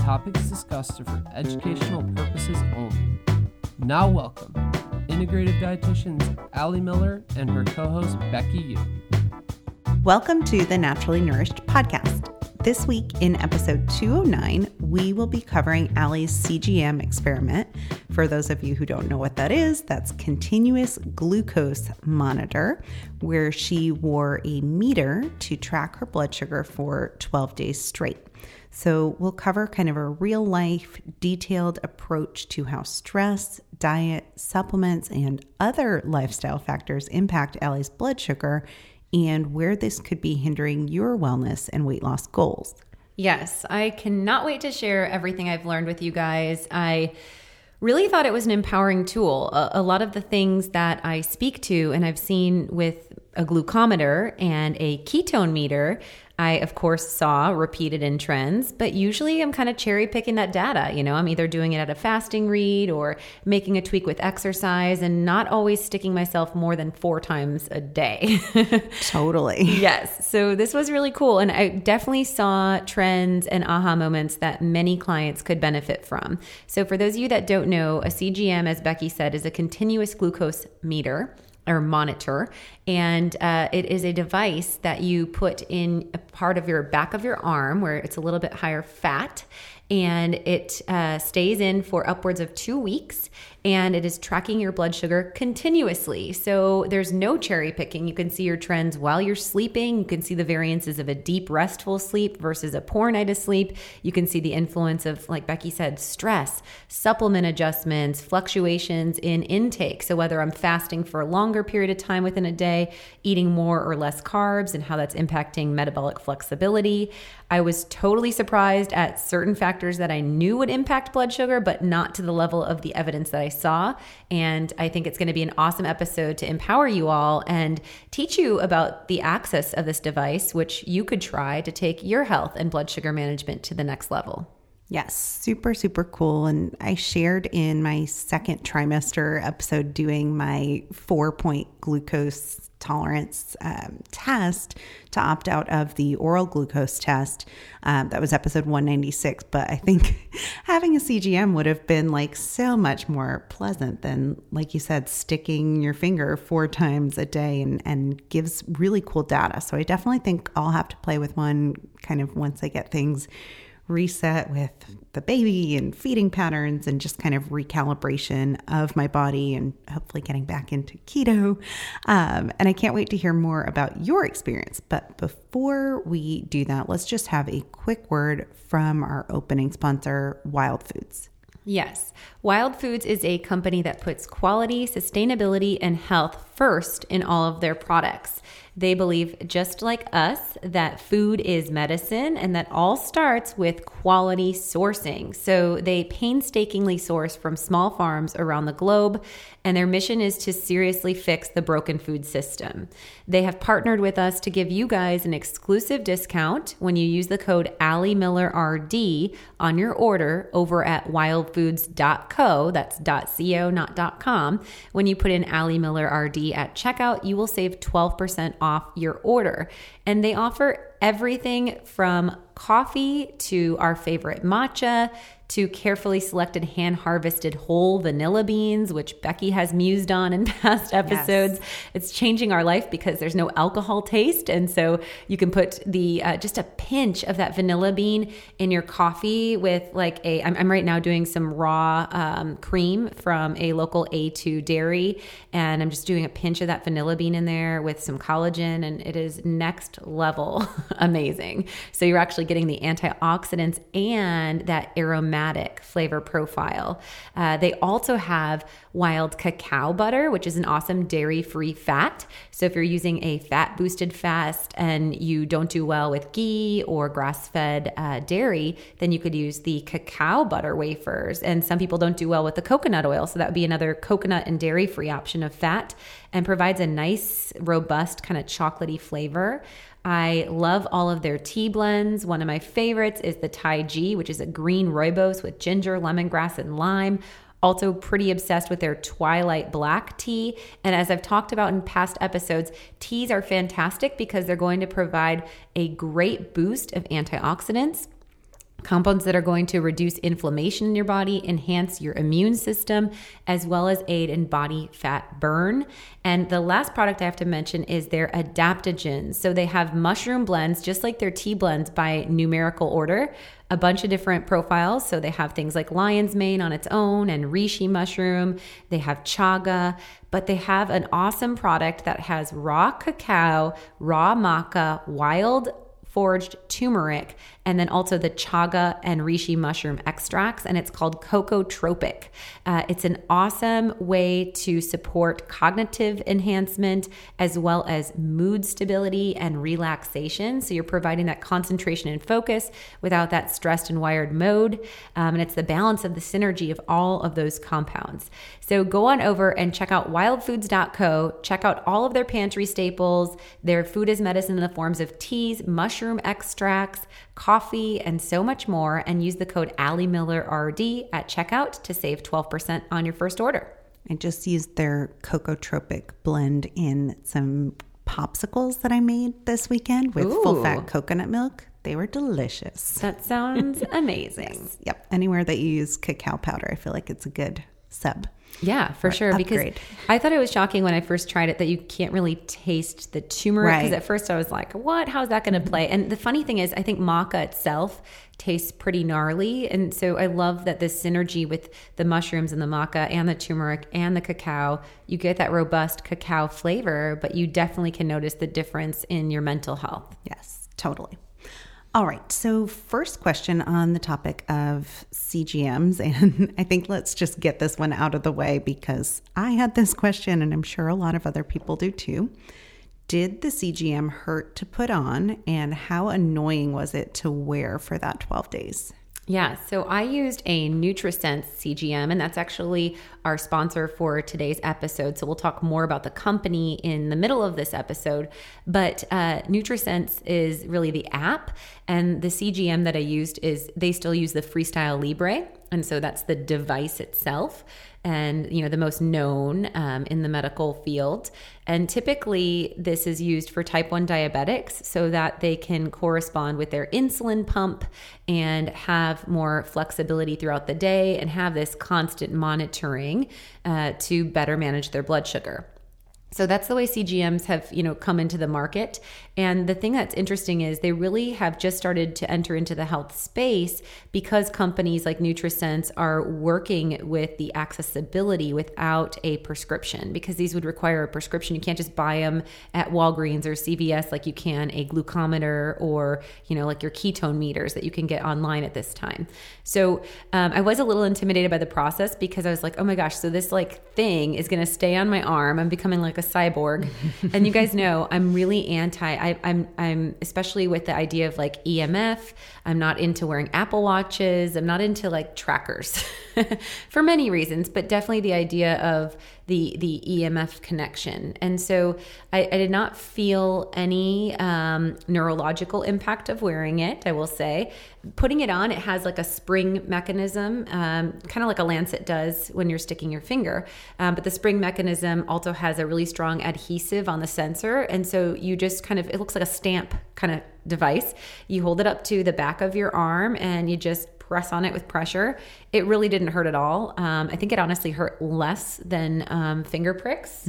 topics discussed are for educational purposes only. Now, welcome integrative dietitians Ali Miller and her co host Becky Yu. Welcome to the Naturally Nourished podcast. This week in episode 209, we will be covering Ali's CGM experiment. For those of you who don't know what that is, that's continuous glucose monitor, where she wore a meter to track her blood sugar for 12 days straight. So, we'll cover kind of a real life, detailed approach to how stress, diet, supplements, and other lifestyle factors impact Ali's blood sugar and where this could be hindering your wellness and weight loss goals. Yes, I cannot wait to share everything I've learned with you guys. I really thought it was an empowering tool. A, a, lot of the things that I speak to and I've seen with a glucometer and a ketone meter, I, of course, saw repeated in trends, but usually I'm kind of cherry picking that data. You know, I'm either doing it at a fasting read or making a tweak with exercise and not always sticking myself more than four times a day. totally. Yes. So this was really cool. And I definitely saw trends and aha moments that many clients could benefit from. So for those of you that don't know, a CGM, as Becky said, is a continuous glucose meter or monitor. And uh, it is a device that you put in a part of your back of your arm where it's a little bit higher fat and it uh, stays in for upwards of two weeks and it is tracking your blood sugar continuously. So there's no cherry picking. You can see your trends while you're sleeping. You can see the variances of a deep, restful sleep versus a poor night of sleep. You can see the influence of, like Becky said, stress, supplement adjustments, fluctuations in intake. So whether I'm fasting for a longer period of time within a day, eating more or less carbs, and how that's impacting metabolic flexibility. I was totally surprised at certain factors that I knew would impact blood sugar, but not to the level of the evidence that I saw. And I think it's going to be an awesome episode to empower you all and teach you about the access of this device, which you could try to take your health and blood sugar management to the next level. Yes, super, super cool. And I shared in my second trimester episode doing my four point glucose tolerance um, test to opt out of the oral glucose test. Um, that was episode 196. But I think having a CGM would have been like so much more pleasant than, like you said, sticking your finger four times a day and, and gives really cool data. So I definitely think I'll have to play with one kind of once I get things reset with the baby and feeding patterns and just kind of recalibration of my body and hopefully getting back into keto. Um, and I can't wait to hear more about your experience. But before we do that, let's just have a quick word from our opening sponsor, Wild Foods. Yes. Wild Foods is a company that puts quality, sustainability, and health first in all of their products. They believe, just like us, that food is medicine and that all starts with quality sourcing. So they painstakingly source from small farms around the globe, and their mission is to seriously fix the broken food system. They have partnered with us to give you guys an exclusive discount when you use the code Ali Miller RD on your order over at wildfoods.co. That's .co, not .com. When you put in Ali Miller RD at checkout, you will save 12% off your order. And they offer everything from coffee to our favorite matcha to carefully selected hand harvested whole vanilla beans, which Becky has mused on in past episodes. Yes. It's changing our life because there's no alcohol taste. And so you can put the uh, just a pinch of that vanilla bean in your coffee with like a, I'm, I'm right now doing some raw um, cream from a local A2 dairy. And I'm just doing a pinch of that vanilla bean in there with some collagen. And it is next level amazing. So you're actually getting the antioxidants and that aromatic aromatic flavor profile. Uh, they also have wild cacao butter, which is an awesome dairy free fat. So if you're using a fat boosted fast and you don't do well with ghee or grass fed uh, dairy, then you could use the cacao butter wafers. And some people don't do well with the coconut oil. So that would be another coconut and dairy free option of fat and provides a nice, robust, kind of chocolatey flavor. I love all of their tea blends. One of my favorites is the Tai G, which is a green rooibos with ginger, lemongrass, and lime. Also, pretty obsessed with their Twilight Black tea. And as I've talked about in past episodes, teas are fantastic because they're going to provide a great boost of antioxidants compounds that are going to reduce inflammation in your body, enhance your immune system, as well as aid in body fat burn. And the last product I have to mention is their adaptogens. So they have mushroom blends, just like their tea blends by numerical order, a bunch of different profiles. So they have things like lion's mane on its own and reishi mushroom. They have chaga, but they have an awesome product that has raw cacao, raw maca, wild foraged turmeric, and then also the chaga and reishi mushroom extracts, and it's called Cocotropic. Uh, it's an awesome way to support cognitive enhancement as well as mood stability and relaxation. So you're providing that concentration and focus without that stressed and wired mode. Um, and it's the balance of the synergy of all of those compounds. So go on over and check out wildfoods.co. Check out all of their pantry staples, their food is medicine in the forms of teas, mushroom extracts, coffee, and so much more. And use the code Ali Miller RD at checkout to save 12% on your first order. I just used their Cocotropic blend in some popsicles that I made this weekend with Ooh. full fat coconut milk. They were delicious. That sounds amazing. Yep. Anywhere that you use cacao powder, I feel like it's a good sub. Yeah, for Or sure. Because. I thought it was shocking when I first tried it that you can't really taste the turmeric. Because Right. at first I was like, what? How's that going to play? And the funny thing is, I think maca itself tastes pretty gnarly. And so I love that this synergy with the mushrooms and the maca and the turmeric and the cacao, you get that robust cacao flavor, but you definitely can notice the difference in your mental health. Yes, totally. All right. So, first question on the topic of CGMs. And I think let's just get this one out of the way because I had this question and I'm sure a lot of other people do too. Did the CGM hurt to put on and how annoying was it to wear for that 12 days? Yeah, so I used a NutriSense CGM, and that's actually our sponsor for today's episode. So we'll talk more about the company in the middle of this episode. But uh, NutriSense is really the app, and the CGM that I used is they still use the Freestyle Libre, and so that's the device itself and you know the most known um, in the medical field and typically this is used for type 1 diabetics so that they can correspond with their insulin pump and have more flexibility throughout the day and have this constant monitoring uh, to better manage their blood sugar so that's the way CGMs have, you know, come into the market. And the thing that's interesting is they really have just started to enter into the health space because companies like NutriSense are working with the accessibility without a prescription because these would require a prescription. You can't just buy them at Walgreens or CVS like you can a glucometer or, you know, like your ketone meters that you can get online at this time. So um, I was a little intimidated by the process because I was like, oh my gosh, so this like thing is going to stay on my arm. I'm becoming like a cyborg. and you guys know I'm really anti. I, I'm I'm especially with the idea of like EMF. I'm not into wearing Apple watches. I'm not into like trackers for many reasons, but definitely the idea of the the EMF connection. And so I, I did not feel any um, neurological impact of wearing it. I will say, putting it on, it has like a spring mechanism, um, kind of like a lancet does when you're sticking your finger. Um, but the spring mechanism also has a really strong adhesive on the sensor, and so you just kind of it looks like a stamp kind of device. You hold it up to the back of your arm, and you just press on it with pressure. It really didn't hurt at all. Um, I think it honestly hurt less than um, finger pricks.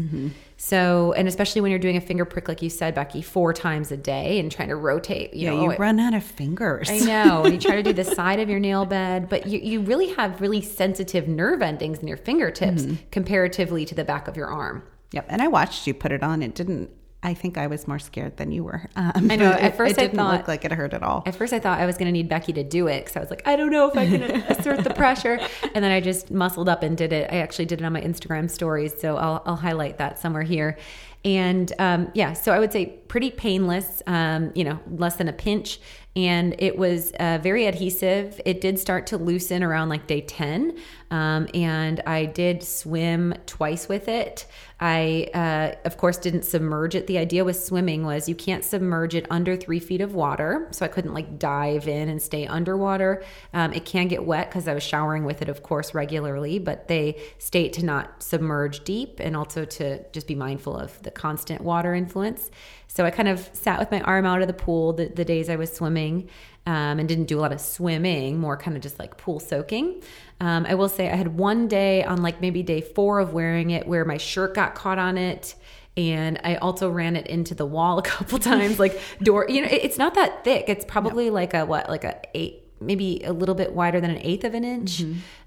So, and especially when you're doing a finger prick, like you said, Becky, four times a day and trying to rotate, you Yeah, know, you it- run out of fingers. I know. And you try to do the side of your nail bed, but you, you really have really sensitive nerve endings in your fingertips comparatively to the back of your arm. Yep. And I watched you put it on. It didn't I think I was more scared than you were. Um, I know. At first it I didn't thought- look like it hurt at all. At first, I thought I was going to need Becky to do it because I was like, I don't know if I can assert the pressure. And then I just muscled up and did it. I actually did it on my Instagram stories, so I'll, I'll highlight that somewhere here. And um, yeah, so I would say pretty painless, um, you know, less than a pinch. And it was uh, very adhesive. It did start to loosen around like day 10. Um, and I did swim twice with it. I, uh, of course, didn't submerge it. The idea with swimming was you can't submerge it under three feet of water. So I couldn't like dive in and stay underwater. Um, it can get wet because I was showering with it, of course, regularly, but they state to not submerge deep and also to just be mindful of the constant water influence. So I kind of sat with my arm out of the pool the, the days I was swimming um, and didn't do a lot of swimming, more kind of just like pool soaking. Um, I will say I had one day on like maybe day four of wearing it where my shirt got caught on it. And I also ran it into the wall a couple times, like door. You know, it- it's not that thick. It's probably like a what, like a eight, maybe a little bit wider than an eighth of an inch.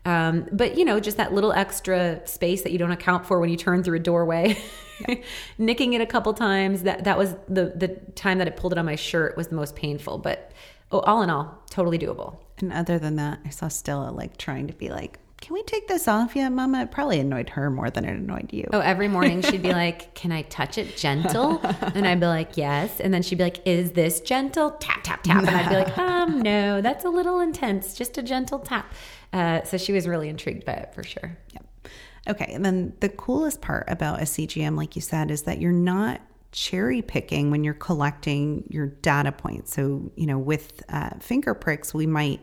Um, but you know, just that little extra space that you don't account for when you turn through a doorway. Nicking it a couple times. That that was the the time that I pulled it on my shirt was the most painful. But oh, all in all, totally doable. And other than that, I saw Stella like trying to be like, "Can we take this off yet, Mama?" It probably annoyed her more than it annoyed you. Oh, every morning she'd be like, "Can I touch it gentle?" And I'd be like, "Yes." And then she'd be like, "Is this gentle?" Tap tap tap. And I'd be like, "Um, no, that's a little intense. Just a gentle tap." Uh, so she was really intrigued by it for sure. Yep. Okay. And then the coolest part about a CGM, like you said, is that you're not cherry picking when you're collecting your data points. So, you know, with uh, finger pricks, we might,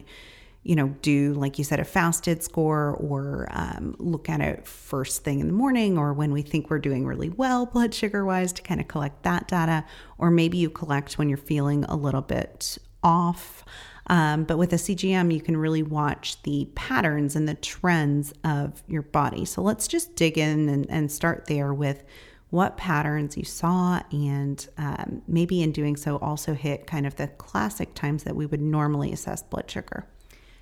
you know, do, like you said, a fasted score or um, look at it first thing in the morning or when we think we're doing really well blood sugar wise to kind of collect that data. Or maybe you collect when you're feeling a little bit off. Um, but with a CGM, you can really watch the patterns and the trends of your body. So let's just dig in and, and start there with what patterns you saw, and um, maybe in doing so, also hit kind of the classic times that we would normally assess blood sugar.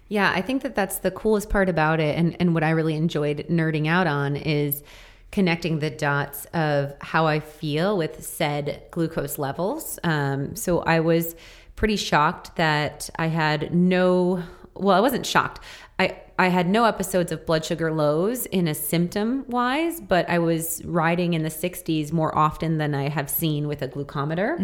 Yeah, I think that that's the coolest part about it. And, and what I really enjoyed nerding out on is connecting the dots of how I feel with said glucose levels. Um, so I was pretty shocked that I had no, well, I wasn't shocked. I, I had no episodes of blood sugar lows in a symptom wise, but I was riding in the 60s more often than I have seen with a glucometer.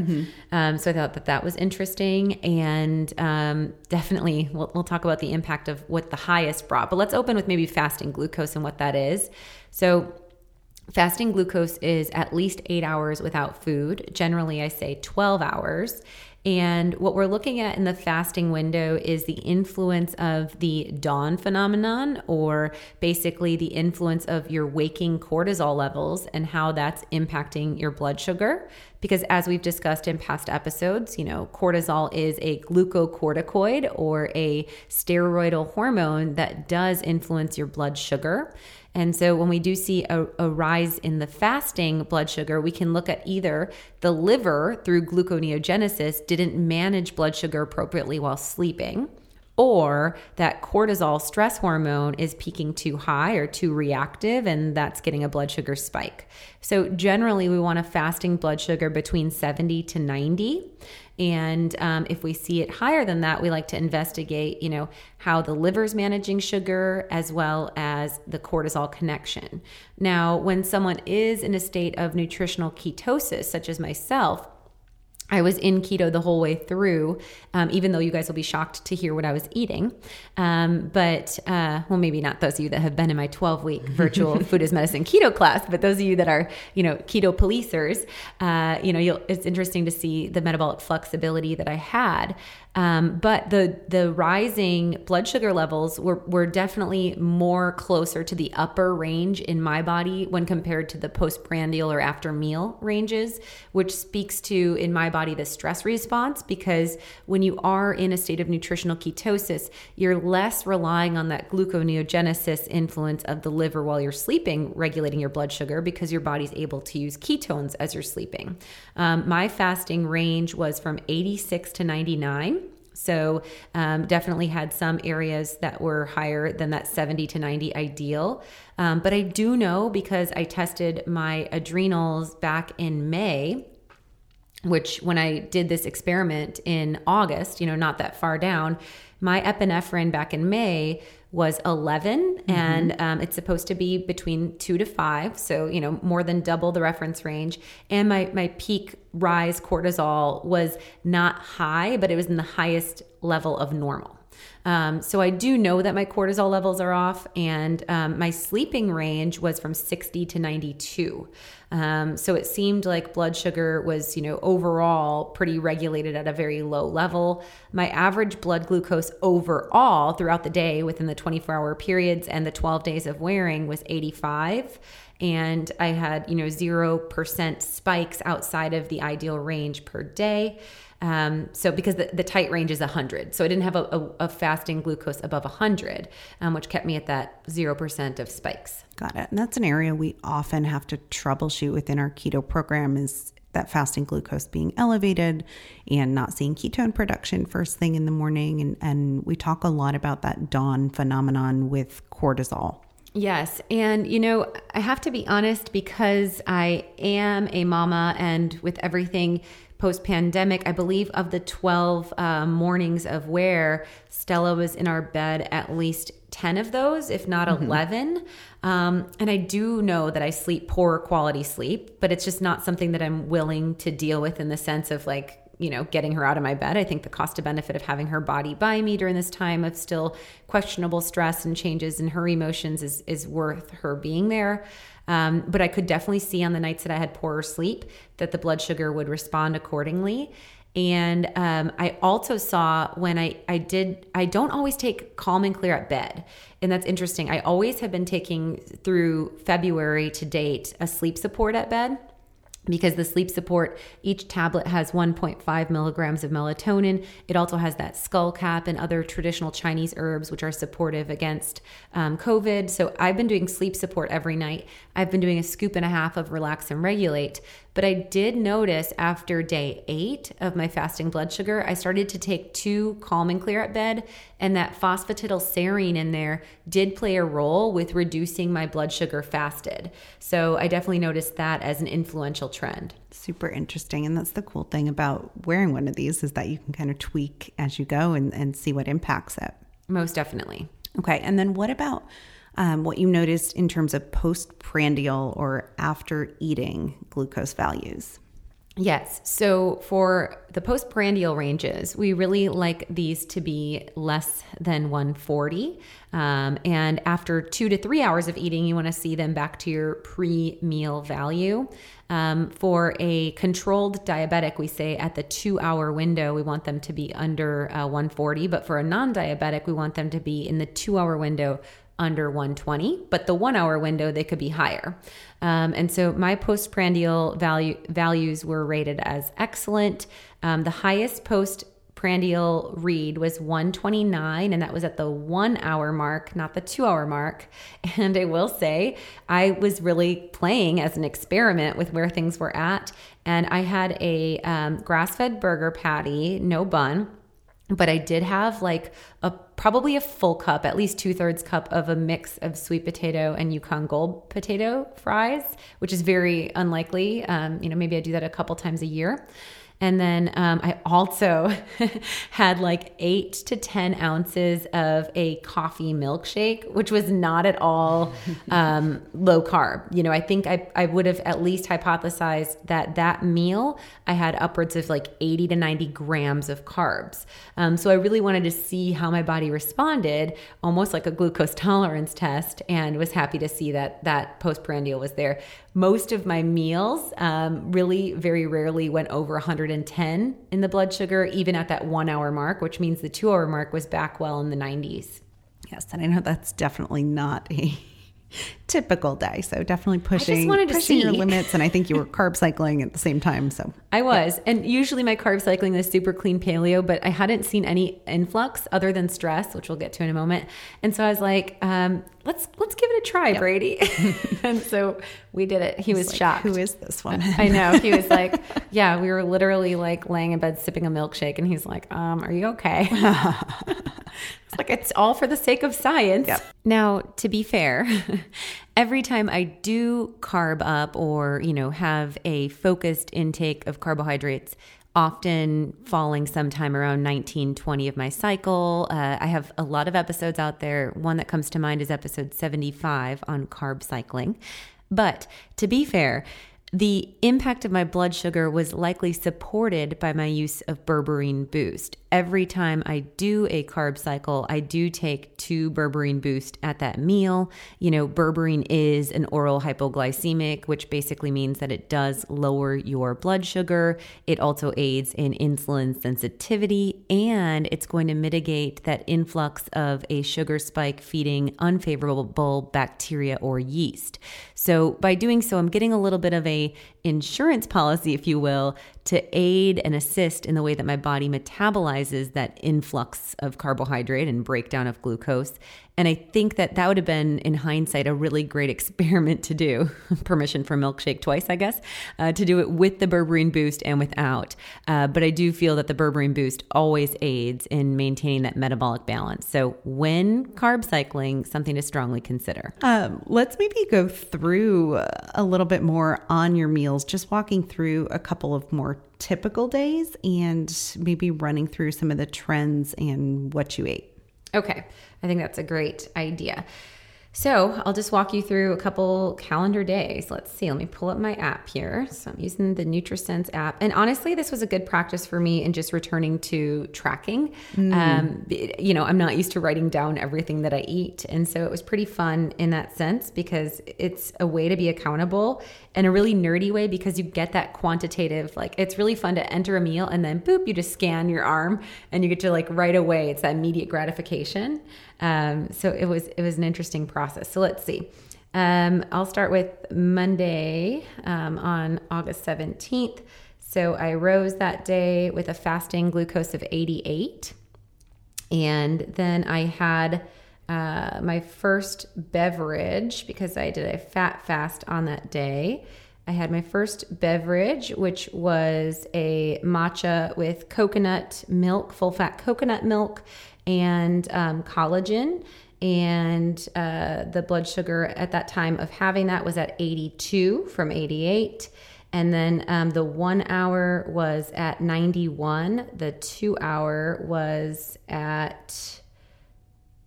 Um, so I thought that that was interesting. And um, definitely, we'll, we'll talk about the impact of what the highest brought. But let's open with maybe fasting glucose and what that is. So, Fasting glucose is at least eight hours without food. Generally, I say 12 hours. And what we're looking at in the fasting window is the influence of the dawn phenomenon, or basically the influence of your waking cortisol levels and how that's impacting your blood sugar. Because as we've discussed in past episodes, you know, cortisol is a glucocorticoid or a steroidal hormone that does influence your blood sugar. And so when we do see a, a, rise in the fasting blood sugar, we can look at either the liver through gluconeogenesis didn't manage blood sugar appropriately while sleeping, or that cortisol stress hormone is peaking too high or too reactive, and that's getting a blood sugar spike. So generally, we want a fasting blood sugar between 70 to 90. And um, if we see it higher than that, we like to investigate, you know, how the liver's managing sugar as well as the cortisol connection. Now, when someone is in a state of nutritional ketosis, such as myself, I was in keto the whole way through, um, even though you guys will be shocked to hear what I was eating. Um, but, uh, well, maybe not those of you that have been in my 12 week virtual food is medicine keto class, but those of you that are, you know, keto policers, uh, you know, it's interesting to see the metabolic flexibility that I had. Um, but the the rising blood sugar levels were, were definitely more closer to the upper range in my body when compared to the postprandial or after meal ranges, which speaks to in my body the stress response because when you are in a state of nutritional ketosis, you're less relying on that gluconeogenesis influence of the liver while you're sleeping, regulating your blood sugar because your body's able to use ketones as you're sleeping. Um, my fasting range was from 86 to 99. So, um, definitely had some areas that were higher than that 70 to 90 ideal. Um, but I do know because I tested my adrenals back in May which when I did this experiment in August, you know, not that far down, my epinephrine back in May was 11 mm-hmm. and um, it's supposed to be between two to five so you know more than double the reference range and my my peak rise cortisol was not high but it was in the highest level of normal um, so I do know that my cortisol levels are off, and um, my sleeping range was from 60 to 92. Um, so it seemed like blood sugar was, you know, overall pretty regulated at a very low level. My average blood glucose overall throughout the day within the 24 hour periods and the 12 days of wearing was 85 and I had, you know, 0% spikes outside of the ideal range per day. Um, so because the, the tight range is 100, so I didn't have a, a, a fasting glucose above 100, um, which kept me at that 0% of spikes. Got it. And that's an area we often have to troubleshoot within our keto program is that fasting glucose being elevated and not seeing ketone production first thing in the morning. And, and we talk a lot about that dawn phenomenon with cortisol. Yes. And, you know, I have to be honest because I am a mama and with everything post pandemic, I believe of the 12 uh, mornings of where Stella was in our bed at least 10 of those, if not mm-hmm. 11. Um, and I do know that I sleep poor quality sleep, but it's just not something that I'm willing to deal with in the sense of like, you know, getting her out of my bed. I think the cost to benefit of having her body by me during this time of still questionable stress and changes in her emotions is is worth her being there. Um, but I could definitely see on the nights that I had poorer sleep that the blood sugar would respond accordingly. And um, I also saw when I, I did, I don't always take calm and clear at bed. And that's interesting. I always have been taking through February to date a sleep support at bed because the sleep support, each tablet has 1.5 milligrams of melatonin. It also has that skull cap and other traditional Chinese herbs, which are supportive against um, COVID. So I've been doing sleep support every night. I've been doing a scoop and a half of Relax and Regulate. But I did notice after day eight of my fasting blood sugar, I started to take two calm and clear at bed, and that phosphatidylserine in there did play a role with reducing my blood sugar fasted. So I definitely noticed that as an influential trend. Super interesting. And that's the cool thing about wearing one of these is that you can kind of tweak as you go and, and see what impacts it. Most definitely. Okay. And then what about um, what you noticed in terms of postprandial or after eating glucose values. Yes. So for the postprandial ranges, we really like these to be less than 140. Um, and after two to three hours of eating, you want to see them back to your pre meal value. Um, for a controlled diabetic, we say at the two hour window, we want them to be under uh, 140. But for a non diabetic, we want them to be in the two hour window under 120, but the one hour window they could be higher. Um, and so my postprandial value values were rated as excellent. Um, the highest postprandial read was 129, and that was at the one hour mark, not the two hour mark. And I will say, I was really playing as an experiment with where things were at. And I had a um, grass fed burger patty, no bun but I did have like a probably a full cup, at least two thirds cup of a mix of sweet potato and Yukon Gold potato fries, which is very unlikely. Um, you know, maybe I do that a couple times a year. And then um, I also had like eight to 10 ounces of a coffee milkshake, which was not at all um, low carb. You know, I think I, I would have at least hypothesized that that meal I had upwards of like 80 to 90 grams of carbs. Um, so I really wanted to see how my body responded, almost like a glucose tolerance test, and was happy to see that that postprandial was there most of my meals um, really very rarely went over 110 in the blood sugar, even at that one hour mark, which means the two hour mark was back well in the 90s. Yes, and I know that's definitely not a typical day. So definitely pushing, I just wanted to pushing see. your limits. And I think you were carb cycling at the same time. So I was. Yeah. And usually my carb cycling is super clean paleo, but I hadn't seen any influx other than stress, which we'll get to in a moment. And so I was like, um, let's let's give it a try, yep. Brady. and so we did it. He was like, shocked. Who is this one? I know. He was like, yeah, we were literally like laying in bed sipping a milkshake and he's like, um, are you okay? like it's all for the sake of science. Yep. Now, to be fair, every time I do carb up or, you know, have a focused intake of carbohydrates, often falling sometime around 19, 20 of my cycle. Uh, I have a lot of episodes out there. One that comes to mind is episode 75 on carb cycling. But to be fair, the impact of my blood sugar was likely supported by my use of berberine boost every time I do a carb cycle, I do take two berberine boost at that meal. You know, berberine is an oral hypoglycemic, which basically means that it does lower your blood sugar. It also aids in insulin sensitivity and it's going to mitigate that influx of a sugar spike feeding unfavorable bacteria or yeast. So by doing so, I'm getting a little bit of a insurance policy, if you will, to aid and assist in the way that my body metabolizes that influx of carbohydrate and breakdown of glucose. And I think that that would have been, in hindsight, a really great experiment to do. Permission for milkshake twice, I guess, uh, to do it with the berberine boost and without. Uh, but I do feel that the berberine boost always aids in maintaining that metabolic balance. So when carb cycling, something to strongly consider. Um, let's maybe go through a little bit more on your meals, just walking through a couple of more typical days and maybe running through some of the trends and what you ate. Okay, I think that's a great idea. So I'll just walk you through a couple calendar days. Let's see. Let me pull up my app here. So I'm using the NutriSense app, and honestly, this was a good practice for me in just returning to tracking. Mm. Um, you know, I'm not used to writing down everything that I eat, and so it was pretty fun in that sense because it's a way to be accountable in a really nerdy way because you get that quantitative. Like it's really fun to enter a meal and then boop, you just scan your arm and you get to like right away. It's that immediate gratification. Um, so it was it was an interesting process. So let's see. Um, I'll start with Monday um, on August 17th. So I rose that day with a fasting glucose of 88. And then I had uh, my first beverage because I did a fat fast on that day. I had my first beverage, which was a matcha with coconut milk, full fat coconut milk, and um, collagen. And uh, the blood sugar at that time of having that was at 82 from 88. And then um, the one hour was at 91. The two hour was at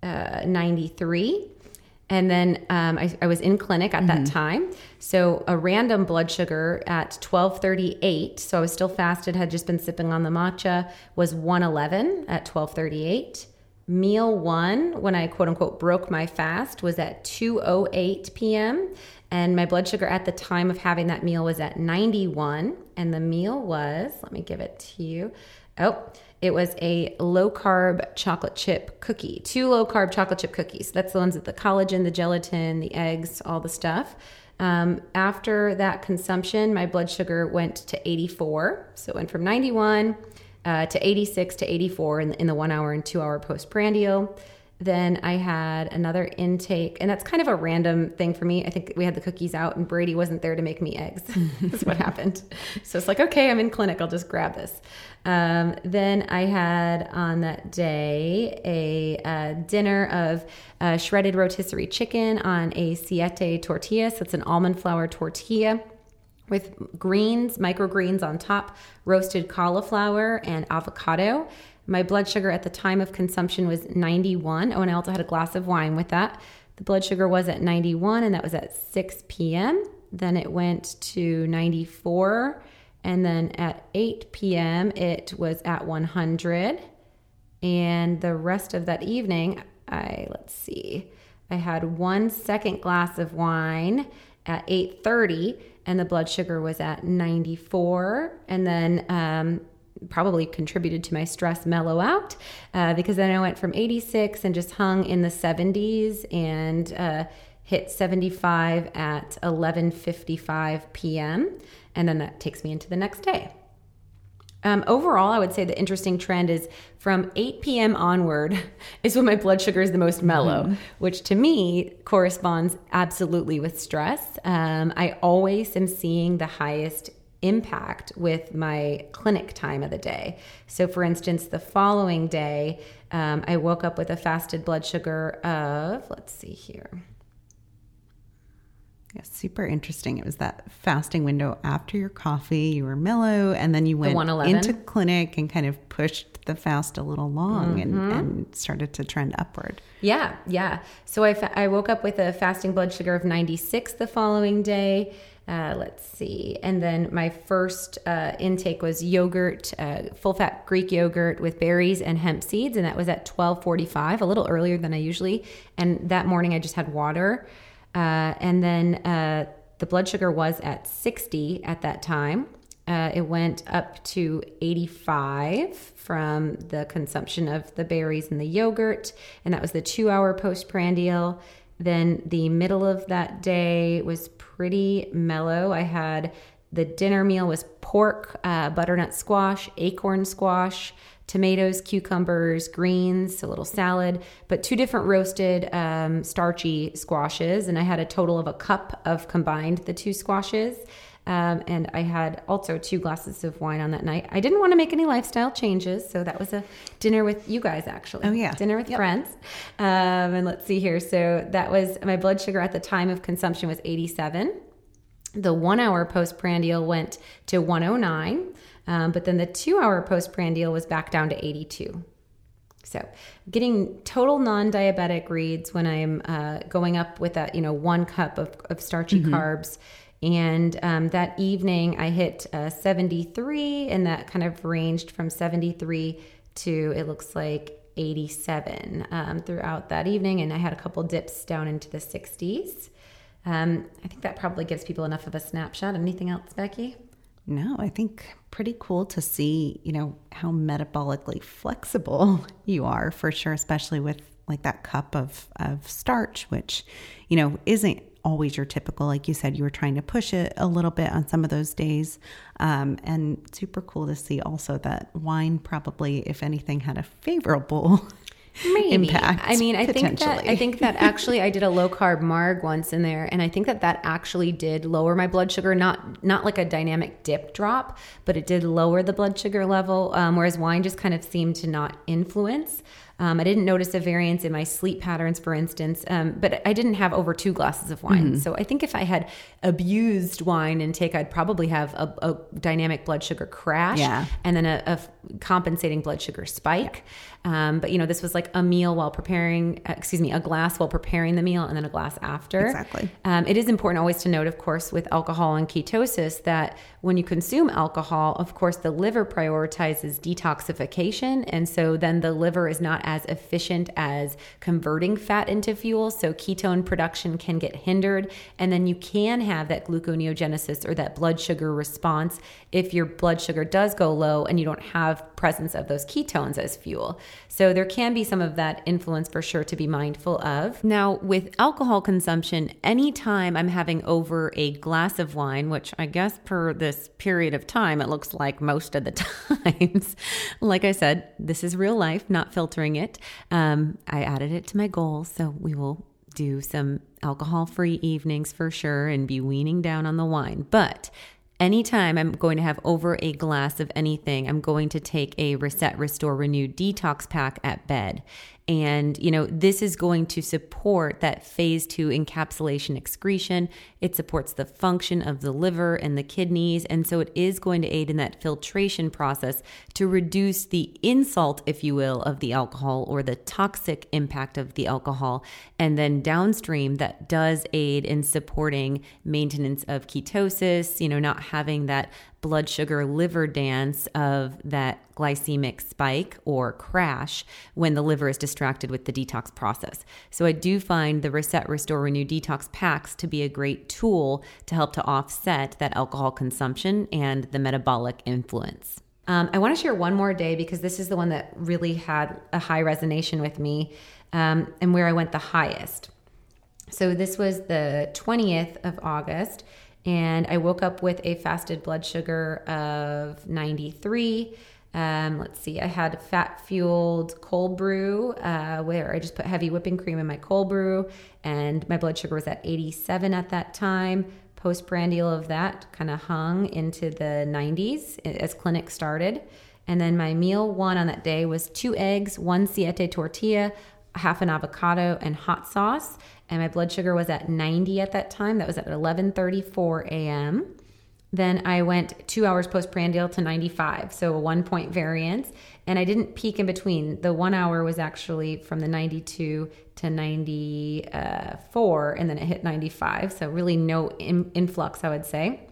uh, 93. And then um, I, I, was in clinic at mm-hmm. that time. So a random blood sugar at 1238. So I was still fasted, had just been sipping on the matcha, was 111 at 1238. Meal one, when I quote unquote broke my fast, was at 208 p.m. And my blood sugar at the time of having that meal was at 91. And the meal was, let me give it to you. Oh, it was a low carb chocolate chip cookie, two low carb chocolate chip cookies. That's the ones with the collagen, the gelatin, the eggs, all the stuff. Um, after that consumption, my blood sugar went to 84. So it went from 91 uh, to 86 to 84 in, in the one hour and two hour postprandial. Then I had another intake, and that's kind of a random thing for me. I think we had the cookies out, and Brady wasn't there to make me eggs. that's what happened. So it's like, okay, I'm in clinic. I'll just grab this. Um, then I had on that day a uh, dinner of uh, shredded rotisserie chicken on a siete tortilla. So it's an almond flour tortilla with greens, microgreens on top, roasted cauliflower, and avocado. My blood sugar at the time of consumption was 91. Oh, and I also had a glass of wine with that. The blood sugar was at 91, and that was at 6 p.m. Then it went to 94. And then at 8 p.m., it was at 100. And the rest of that evening, I, let's see, I had one second glass of wine at 8.30 and the blood sugar was at 94 and then um, probably contributed to my stress mellow out uh, because then I went from 86 and just hung in the 70s and uh, hit 75 at 11:55 p.m. and then that takes me into the next day. Um, overall, I would say the interesting trend is from 8 p.m. onward is when my blood sugar is the most mellow, mm-hmm. which to me corresponds absolutely with stress. Um, I always am seeing the highest impact with my clinic time of the day. So, for instance, the following day, um, I woke up with a fasted blood sugar of, let's see here. Yeah, super interesting. It was that fasting window after your coffee. You were mellow, and then you went 111? into clinic and kind of pushed the fast a little long and, and started to trend upward. Yeah, yeah. So I, fa- I woke up with a fasting blood sugar of 96 the following day. Uh, let's see. And then my first uh, intake was yogurt, uh, full fat Greek yogurt with berries and hemp seeds. And that was at 1245, a little earlier than I usually. And that morning I just had water. Uh, and then uh, the blood sugar was at 60 at that time. Uh, it went up to 85 from the consumption of the berries and the yogurt, and that was the two hour postprandial. Then the middle of that day was pretty mellow. I had the dinner meal was pork, uh, butternut squash, acorn squash, tomatoes, cucumbers, greens, a little salad, but two different roasted um, starchy squashes. And I had a total of a cup of combined the two squashes. Um, and I had also two glasses of wine on that night. I didn't want to make any lifestyle changes, so that was a dinner with you guys, actually. Oh, yeah. dinner with friends. Um, and let's see here. So that was my blood sugar at the time of consumption was 87. The one hour postprandial went to 109, um, but then the two hour postprandial was back down to 82. So, getting total non-diabetic reads when I'm uh, going up with that, you know, one cup of, of starchy carbs. And um, that evening, I hit uh, 73, and that kind of ranged from 73 to it looks like 87 um, throughout that evening. And I had a couple dips down into the 60s. Um, I think that probably gives people enough of a snapshot. Anything else, Becky? No, I think pretty cool to see, you know, how metabolically flexible you are for sure, especially with like that cup of, of starch, which, you know, isn't always your typical, like you said, you were trying to push it a little bit on some of those days. Um, and super cool to see also that wine probably, if anything, had a favorable Maybe. impact. I mean, I think that. I think that actually I did a low carb marg once in there, and I think that that actually did lower my blood sugar. Not not like a dynamic dip drop, but it did lower the blood sugar level. Um, whereas wine just kind of seemed to not influence. Um, I didn't notice a variance in my sleep patterns, for instance, um, but I didn't have over two glasses of wine. Mm-hmm. So I think if I had abused wine intake, I'd probably have a, a dynamic blood sugar crash Yeah. and then a compensating blood sugar spike. Um, but you know, this was like a meal while preparing, uh, excuse me, a glass while preparing the meal and then a glass after. Exactly. Um, it is important always to note, of course, with alcohol and ketosis that when you consume alcohol, of course, the liver prioritizes detoxification. And so then the liver is not as efficient as converting fat into fuel. So ketone production can get hindered. And then you can have that gluconeogenesis or that blood sugar response if your blood sugar does go low and you don't have presence of those ketones as fuel. So there can be some of that influence for sure to be mindful of. Now, with alcohol consumption, anytime I'm having over a glass of wine, which I guess per this period of time, it looks like most of the times, like I said, this is real life, not filtering it. Um, I added it to my goal, so we will do some alcohol free evenings for sure and be weaning down on the wine. But anytime I'm going to have over a glass of anything, I'm going to take a Reset, Restore, Renew detox pack at bed. And, you know, this is going to support that phase two encapsulation excretion. It supports the function of the liver and the kidneys. And so it is going to aid in that filtration process to reduce the insult, if you will, of the alcohol or the toxic impact of the alcohol. And then downstream, that does aid in supporting maintenance of ketosis, you know, not having that blood sugar liver dance of that glycemic spike or crash when the liver is distracted with the detox process. So I do find the Reset, Restore, Renew detox packs to be a great tool to help to offset that alcohol consumption and the metabolic influence. Um, I want to share one more day because this is the one that really had a high resonation with me um, and where I went the highest. So this was the 20th of August, and I woke up with a fasted blood sugar of 93. Um, let's see, I had fat fueled cold brew uh, where I just put heavy whipping cream in my cold brew, and my blood sugar was at 87 at that time. Postprandial of that kind of hung into the 90s as clinic started. And then my meal one on that day was two eggs, one siete tortilla, half an avocado, and hot sauce. And my blood sugar was at 90 at that time. That was at 11:34 a.m. Then I went two hours postprandial to 95, so a one point variance. And I didn't peak in between. The one hour was actually from the 92 to 94, and then it hit 95. So really no in- influx, I would say.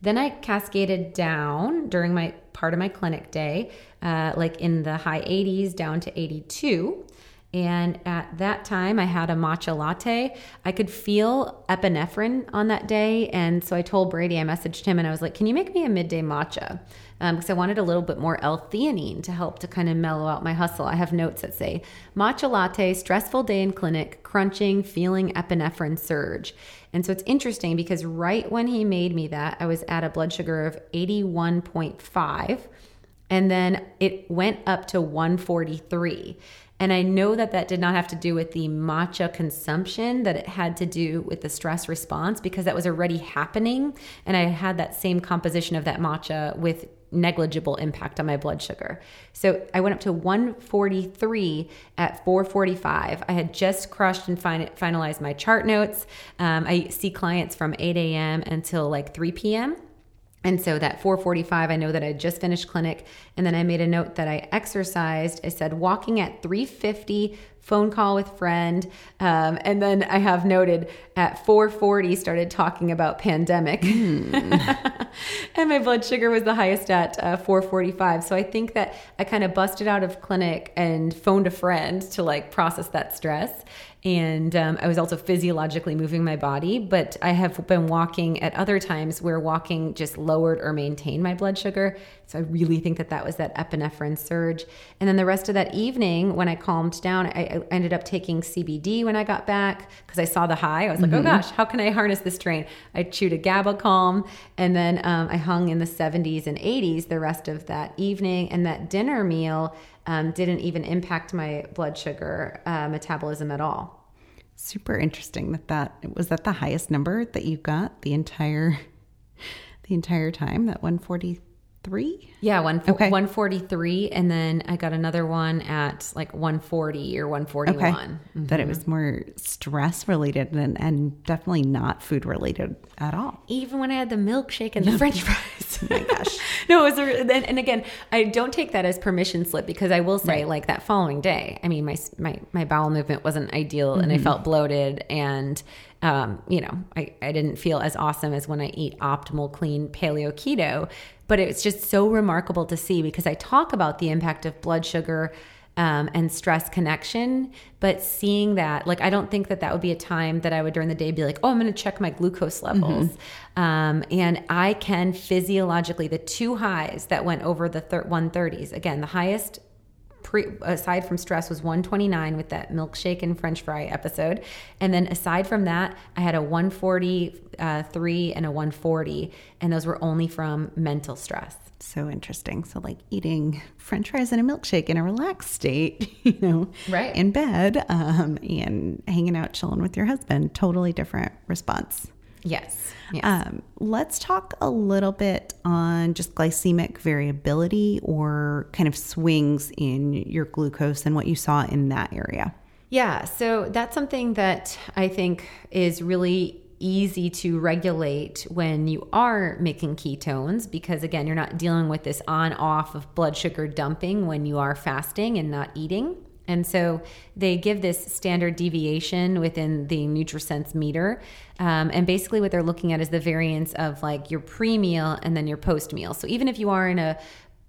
Then I cascaded down during my part of my clinic day, uh, like in the high 80s down to 82. And at that time, I had a matcha latte. I could feel epinephrine on that day. And so I told Brady, I messaged him and I was like, Can you make me a midday matcha? Because um, I wanted a little bit more L theanine to help to kind of mellow out my hustle. I have notes that say matcha latte, stressful day in clinic, crunching, feeling epinephrine surge. And so it's interesting because right when he made me that, I was at a blood sugar of 81.5. And then it went up to 143. And I know that that did not have to do with the matcha consumption, that it had to do with the stress response because that was already happening. And I had that same composition of that matcha with negligible impact on my blood sugar. So I went up to 143 at 445. I had just crushed and fin- finalized my chart notes. Um, I see clients from 8 a.m. until like 3 p.m. And so that 445, I know that I just finished clinic. And then I made a note that I exercised. I said walking at 350, phone call with friend. Um, and then I have noted at 440 started talking about pandemic. Mm. and my blood sugar was the highest at uh, 445. So I think that I kind of busted out of clinic and phoned a friend to like process that stress and um, I was also physiologically moving my body. But I have been walking at other times where walking just lowered or maintained my blood sugar. So I really think that that was that epinephrine surge. And then the rest of that evening, when I calmed down, I, I ended up taking CBD when I got back because I saw the high. I was like, oh mm-hmm. oh gosh, how can I harness this train? I chewed a GABA calm, and then um, I hung in the 70s and 80s the rest of that evening. And that dinner meal um, didn't even impact my blood sugar uh, metabolism at all. Super interesting that that was that the highest number that you got the entire the entire time that 143? Yeah, one, okay. 143. And then I got another one at like 140 or 141. Okay. Mm-hmm. That it was more stress related and, and definitely not food related at all. Even when I had the milkshake and the french fries. oh my gosh. no, it was, and, and again, I don't take that as permission slip because I will say right. like that following day, I mean, my, my, my bowel movement wasn't ideal mm-hmm. and I mm-hmm. felt bloated and um, you know, I, I didn't feel as awesome as when I eat optimal, clean paleo keto. But it's just so remarkable to see because I talk about the impact of blood sugar um, and stress connection. But seeing that, like, I don't think that that would be a time that I would during the day be like, oh, I'm going to check my glucose levels. Mm-hmm. Um, and I can physiologically, the two highs that went over the thir- 130s, again, the highest pre, aside from stress was 129 with that milkshake and french fry episode and then aside from that i had a 143 and a 140 and those were only from mental stress so interesting so like eating french fries and a milkshake in a relaxed state you know right in bed um, and hanging out chilling with your husband totally different response Yes. yes. Um, let's talk a little bit on just glycemic variability or kind of swings in your glucose and what you saw in that area. Yeah. So that's something that I think is really easy to regulate when you are making ketones because again you're not dealing with this on off of blood sugar dumping when you are fasting and not eating and so they give this standard deviation within the NutriSense meter. Um, and basically, what they're looking at is the variance of like your pre meal and then your post meal. So even if you are in a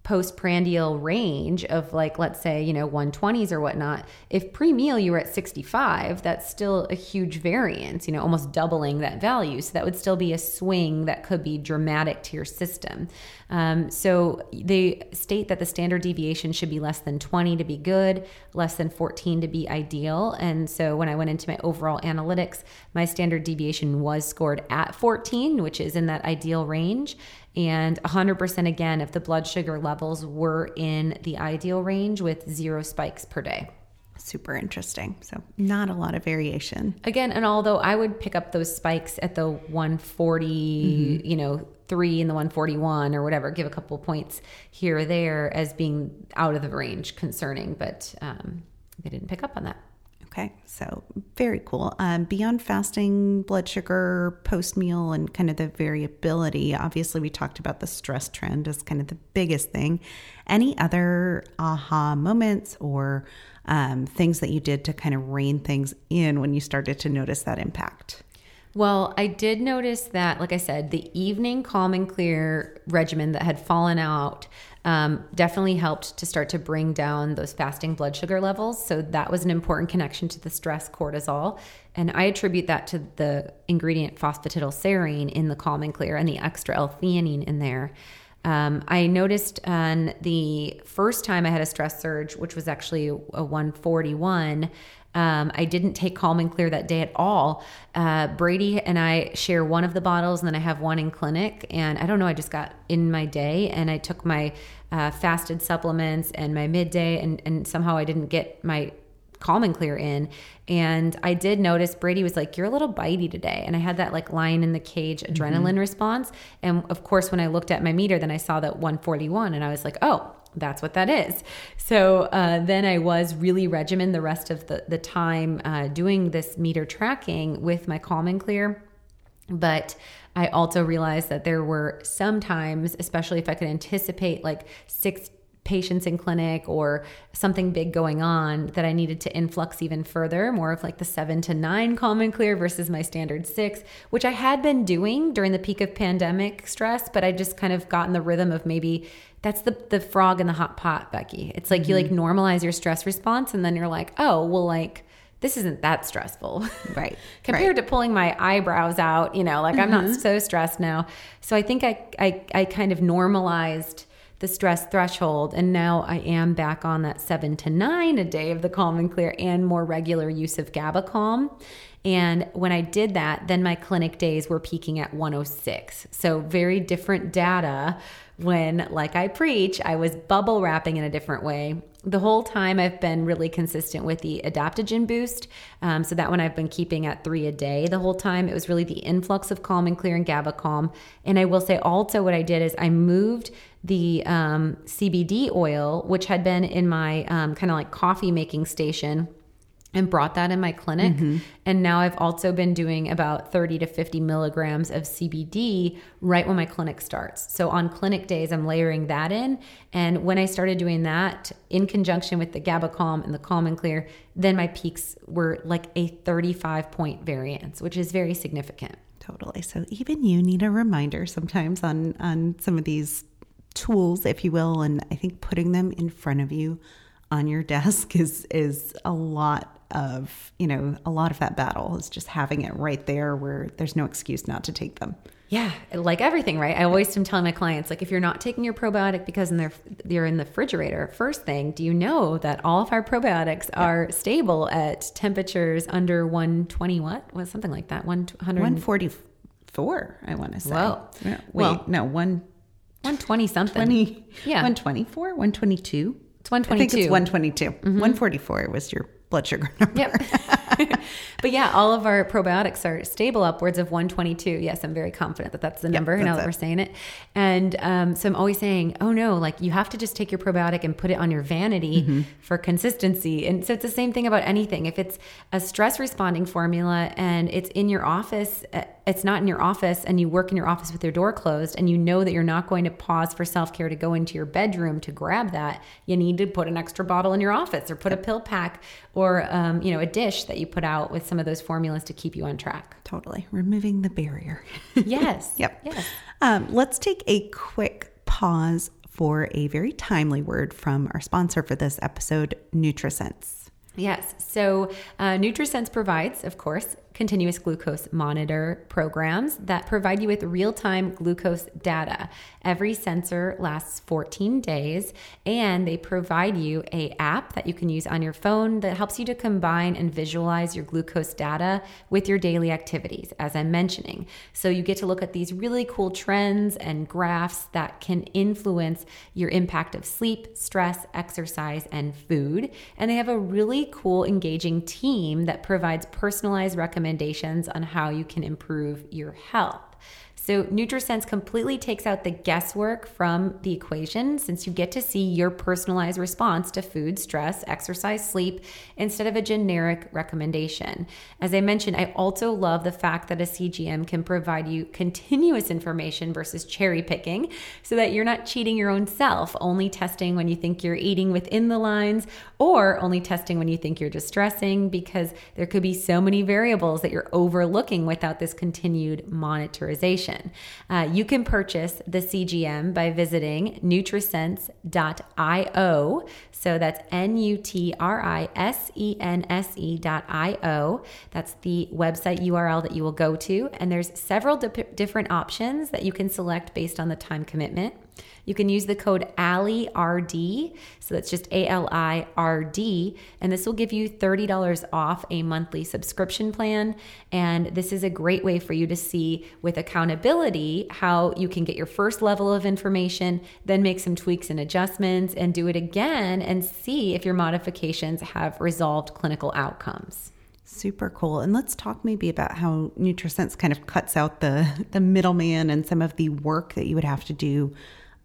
postprandial range of like let's say you know 120s or whatnot if pre-meal you were at 65 that's still a huge variance you know almost doubling that value. So that would still be a swing that could be dramatic to your system. Um, so they state that the standard deviation should be less than 20 to be good less than 14 to be ideal. And so when i went into my overall analytics my standard deviation was scored at 14 which is in that ideal range and 100% again if the blood sugar levels were in the ideal range with zero spikes per day. super interesting. So, not a lot of variation. Again, and although I would pick up those spikes at the 140, you know, three and the 141 or whatever, give a couple points here or there as being out of the range concerning, but um, they didn't pick up on that. Okay, so very cool. Um, beyond fasting, blood sugar, post meal, and kind of the variability, obviously, we talked about the stress trend as kind of the biggest thing. Any other aha moments or um, things that you did to kind of rein things in when you started to notice that impact? Well, I did notice that, like I said, the evening calm and clear regimen that had fallen out um, definitely helped to start to bring down those fasting blood sugar levels. So that was an important connection to the stress cortisol. And I attribute that to the ingredient phosphatidylserine in the calm and clear and the extra L-theanine in there. Um, I noticed on the first time I had a stress surge, which was actually a 141, um, I didn't take Calm and Clear that day at all. Uh, Brady and I share one of the bottles, and then I have one in clinic. And I don't know, I just got in my day and I took my uh, fasted supplements and my midday, and, and somehow I didn't get my calm and clear in. And I did notice Brady was like, You're a little bitey today. And I had that like lion in the cage adrenaline mm-hmm. response. And of course, when I looked at my meter, then I saw that 141 and I was like, Oh, that's what that is. So uh, then I was really regimen the rest of the, the time uh, doing this meter tracking with my calm and clear. But I also realized that there were some times, especially if I could anticipate like six patients in clinic or something big going on that I needed to influx even further, more of like the seven to nine calm and clear versus my standard six, which I had been doing during the peak of pandemic stress, but I just kind of got in the rhythm of maybe that's the the frog in the hot pot, Becky. It's like mm-hmm. you like mm-hmm. normalize your stress response and then you're like, oh, well, like this isn't that stressful. Right. Compared right. to pulling my eyebrows out, you know, like mm-hmm. I'm not mm-hmm. so stressed now. So I think I, I, I kind of normalized the stress threshold. And now I am back on that seven to nine a day of the calm and clear and more regular use of GABA calm. And when I did that, then my clinic days were peaking at 106. So very different data when, like I preach, I was bubble wrapping in a different way. The whole time I've been really consistent with the adaptogen boost. Um, so that one I've been keeping at three a day the whole time. It was really the influx of calm and clear and GABA calm. And I will say also what I did is I moved the um, CBD oil, which had been in my um, kind of like coffee making station and brought that in my clinic. Mm-hmm. And now I've also been doing about 30 to 50 milligrams of CBD right when my clinic starts. So on clinic days, I'm layering that in. And when I started doing that in conjunction with the GABA Calm and the Calm and Clear, then my peaks were like a 35 point variance, which is very significant. Totally. So even you need a reminder sometimes on on some of these tools, if you will, and I think putting them in front of you on your desk is is a lot of you know a lot of that battle is just having it right there where there's no excuse not to take them. Yeah like everything right? I always am telling my clients like if you're not taking your probiotic because they're they're in the refrigerator first thing do you know that all of our probiotics yeah. are stable at temperatures under 120 what? Was something like that 100 144 i want to say. Whoa. wait. Well, no one 120 something. 20, yeah. 124 122 it's 122 i think it's 122 mm-hmm. 144 was your blood sugar number. Yep. but yeah, all of our probiotics are stable upwards of 122. Yes, I'm very confident that that's the number yep, that's now that it. we're saying it. And um, so I'm always saying, oh no, like you have to just take your probiotic and put it on your vanity mm-hmm. for consistency. And so it's the same thing about anything. If it's a stress responding formula and it's in your office, uh, it's not in your office and you work in your office with your door closed and you know that you're not going to pause for self-care to go into your bedroom to grab that, you need to put an extra bottle in your office or put a pill pack or um, you know a dish that you put out with some of those formulas to keep you on track. Totally, removing the barrier. yes. yep. Yes. Um, let's take a quick pause for a very timely word from our sponsor for this episode, NutriSense. Yes. So, uh, NutriSense provides, of course, continuous glucose monitor programs that provide you with real time glucose data. Every sensor lasts 14 days, and they provide you a app that you can use on your phone that helps you to combine and visualize your glucose data with your daily activities, as I'm mentioning. So you get to look at these really cool trends and graphs that can influence your impact of sleep, stress, exercise, and food. And they have a really really cool, engaging team that provides personalized recommendations on how you can improve your health. So, NutriSense completely takes out the guesswork from the equation since you get to see your personalized response to food, stress, exercise, sleep instead of a generic recommendation. As I mentioned, I also love the fact that a CGM can provide you continuous information versus cherry picking so that you're not cheating your own self, only testing when you think you're eating within the lines or only testing when you think you're distressing because there could be so many variables that you're overlooking without this continued monitorization. Uh, you can purchase the CGM by visiting nutrisense.io. So that's N U T R I S E N S E.io. That's the website URL that you will go to. And there's several di- different options that you can select based on the time commitment. You can use the code ALIRD, so that's just A L I R D, and this will give you $30 off a monthly subscription plan. And this is a great way for you to see with accountability how you can get your first level of information, then make some tweaks and adjustments, and do it again and see if your modifications have resolved clinical outcomes. Super cool. And let's talk maybe about how NutriSense kind of cuts out the the middleman and some of the work that you would have to do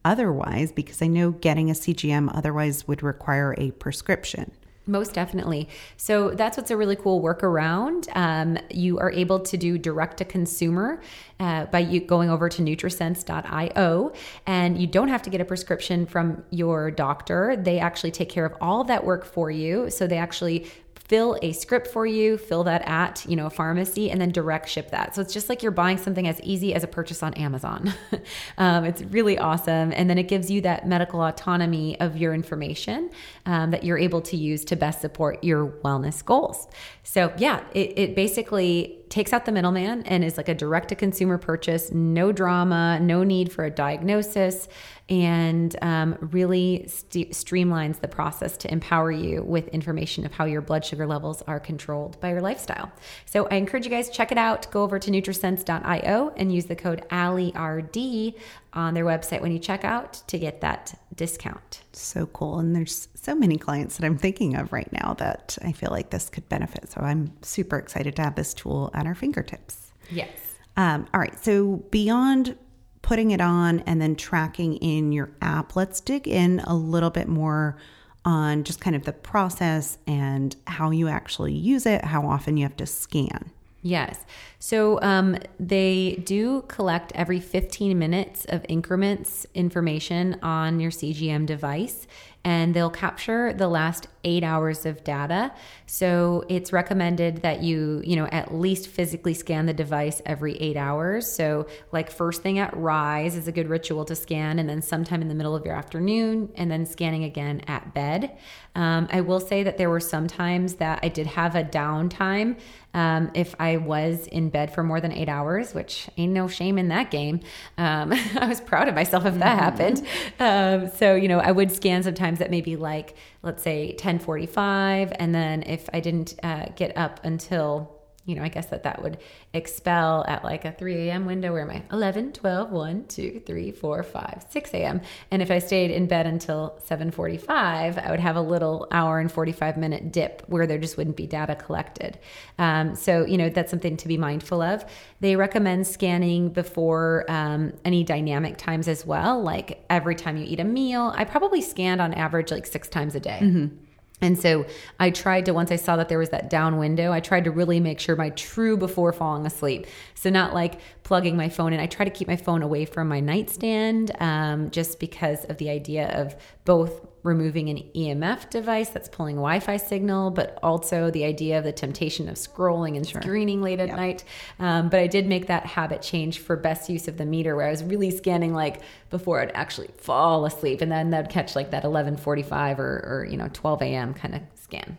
otherwise, because I know getting a CGM otherwise would require a prescription. Most definitely. So that's what's a really cool workaround. Um, you are able to do direct to consumer uh, by you going over to Nutrisense.io, and you don't have to get a prescription from your doctor. They actually take care of all that work for you. So they actually fill a script for you, fill that at, you know, a pharmacy and then direct ship that. So it's just like you're buying something as easy as a purchase on Amazon. um, it's really awesome. And then it gives you that medical autonomy of your information um, that you're able to use to best support your wellness goals. So yeah, it, it basically takes out the middleman and is like a direct to consumer purchase, no drama, no need for a diagnosis, and um, really st- streamlines the process to empower you with information of how your blood sugar levels are controlled by your lifestyle. So I encourage you guys check it out. Go over to Nutrisense.io and use the code ALIRD on their website when you check out to get that discount. So cool. And there's so many clients that I'm thinking of right now that I feel like this could benefit. So I'm super excited to have this tool at our fingertips. Yes. Um, all right. So beyond putting it on and then tracking in your app, let's dig in a little bit more on just kind of the process and how you actually use it, how often you have to scan. Yes. So um, they do collect every 15 minutes of increments information on your CGM device, and they'll capture the last eight hours of data. So it's recommended that you, you know, at least physically scan the device every eight hours. So, like, first thing at rise is a good ritual to scan, and then sometime in the middle of your afternoon, and then scanning again at bed. Um, I will say that there were some times that I did have a downtime um, if I was in bed for more than eight hours, which ain't no shame in that game. Um, I was proud of myself if that happened. Um, so, you know, I would scan sometimes at maybe like, let's say 1045. And then if I didn't uh, get up until you know, I guess that that would expel at like a 3 a.m. window. Where am I? 11, 12, 1, 2, 3, 4, 5, 6 a.m. And if I stayed in bed until 7:45, I would have a little hour and 45 minute dip where there just wouldn't be data collected. Um, so you know that's something to be mindful of. They recommend scanning before um, any dynamic times as well, like every time you eat a meal. I probably scanned on average like six times a day. Mm-hmm. And so I tried to, once I saw that there was that down window, I tried to really make sure my true before falling asleep. So, not like plugging my phone in. I try to keep my phone away from my nightstand um, just because of the idea of both removing an EMF device that's pulling Wi Fi signal, but also the idea of the temptation of scrolling and sure. screening late at yep. night. Um, but I did make that habit change for best use of the meter where I was really scanning like before I'd actually fall asleep. And then that'd catch like that 1145 or, or you know, 12 a.m. kind of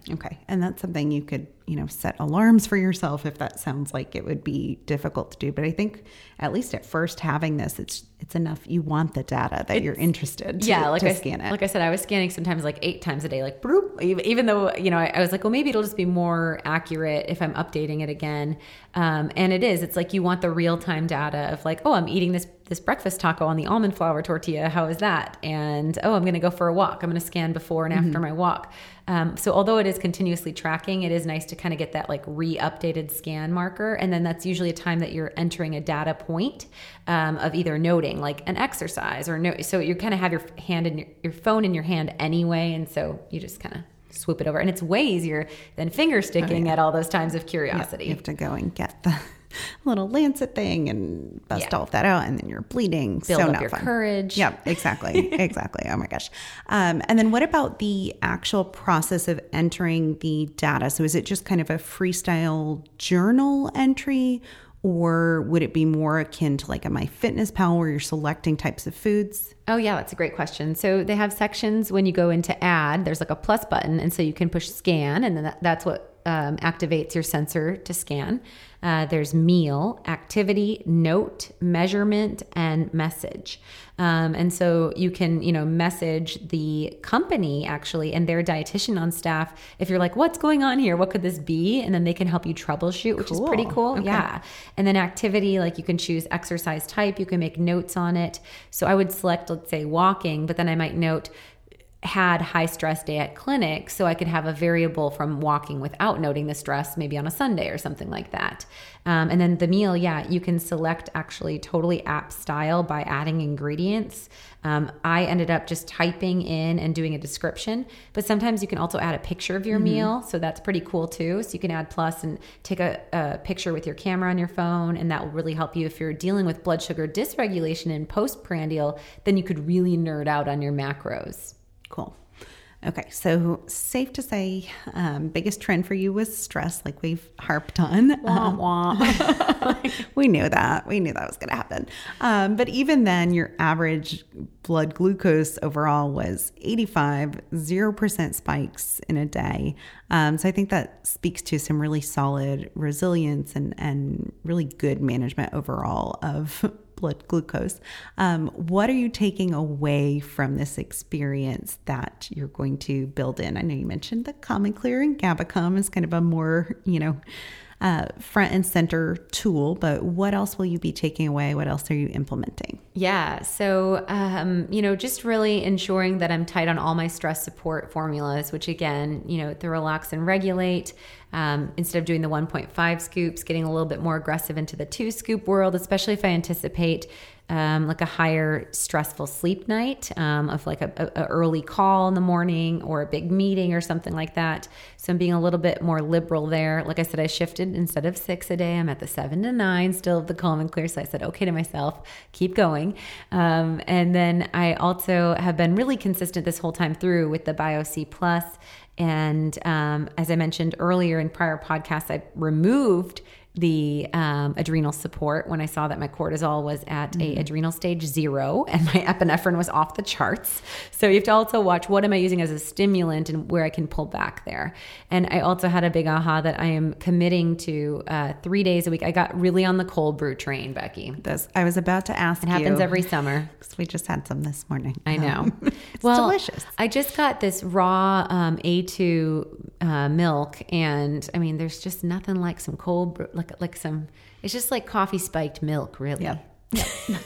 Okay. And that's something you could, you know, set alarms for yourself if that sounds like it would be difficult to do. But I think at least at first having this, it's it's enough. You want the data that it's, you're interested to, yeah, like to I, scan it. Like I said, I was scanning sometimes like eight times a day, like bloop, even though, you know, I, I, was like, well, maybe it'll just be more accurate if I'm updating it again. Um, and it is, it's like you want the real time data of like, oh, I'm eating this this breakfast taco on the almond flour tortilla. How is that? And oh, I'm going to go for a walk. I'm going to scan before and after mm-hmm. my walk. Um, so although it is continuously tracking, it is nice to kind of get that like re-updated scan marker, and then that's usually a time that you're entering a data point um, of either noting like an exercise or no. So you kind of have your hand in your, your phone in your hand anyway, and so you just kind of swoop it over. And it's way easier than finger sticking oh, yeah. at all those times of curiosity. Yeah, you have to go and get the little lancet thing and bust yeah. all of that out, and then you're bleeding. Build so up your fun. courage. Yep, exactly, exactly. Oh my gosh. Um, and then what about the actual process of entering the data? So is it just kind of a freestyle journal entry? Or would it be more akin to like a MyFitnessPal where you're selecting types of foods? Oh, yeah, that's a great question. So they have sections when you go into add, there's like a plus button. And so you can push scan, and then that, that's what um, activates your sensor to scan. Uh, there's meal, activity, note, measurement, and message. Um, and so you can, you know, message the company actually and their dietitian on staff if you're like, what's going on here? What could this be? And then they can help you troubleshoot, which cool. is pretty cool. Okay. Yeah. And then activity, like you can choose exercise type, you can make notes on it. So I would select, let's say, walking, but then I might note had high stress day at clinic so i could have a variable from walking without noting the stress maybe on a sunday or something like that. Um, and then the meal yeah you can select actually totally app style by adding ingredients. Um, i ended up just typing in and doing a description but sometimes you can also add a picture of your mm-hmm. meal so that's pretty cool too. So you can add plus and take a, a picture with your camera on your phone and that will really help you if you're dealing with blood sugar dysregulation and postprandial then you could really nerd out on your macros Cool. Okay, so safe to say, um, biggest trend for you was stress, like we've harped on. Wah, um, wah. we knew that. We knew that was going to happen. Um, but even then, your average blood glucose overall was 85, 0% spikes in a day. Um, so I think that speaks to some really solid resilience and, and really good management overall of blood glucose. Um, what are you taking away from this experience that you're going to build in? I know you mentioned the Calm and Clear and GABA Calm is kind of a more, you know, uh, front and center tool, but what else will you be taking away? What else are you implementing? Yeah. So, um, you know, just really ensuring that I'm tight on all my stress support formulas, which again, you know, the relax and regulate. Um, instead of doing the 1.5 scoops, getting a little bit more aggressive into the two scoop world, especially if I anticipate um, like a higher stressful sleep night um, of like a, a, early call in the morning or a big meeting or something like that. So I'm being a little bit more liberal there. Like I said, I shifted instead of six a day, I'm at the seven to nine, still the calm and clear. So I said, okay to myself, keep going. Um, and then I also have been really consistent this whole time through with the BioC Plus. And um, as I mentioned earlier in prior podcasts, I removed the um, adrenal support when I saw that my cortisol was at mm-hmm. a adrenal stage zero and my epinephrine was off the charts. So you have to also watch what am I using as a stimulant and where I can pull back there. And I also had a big aha that I am committing to uh, three days a week. I got really on the cold brew train, Becky. This I was about to ask. It happens every summer. We just had some this morning. I know. It's well, delicious. I just got this raw um, A2 uh, milk, and I mean, there's just nothing like some cold brew, like like like some. It's just like coffee spiked milk, really. Yeah.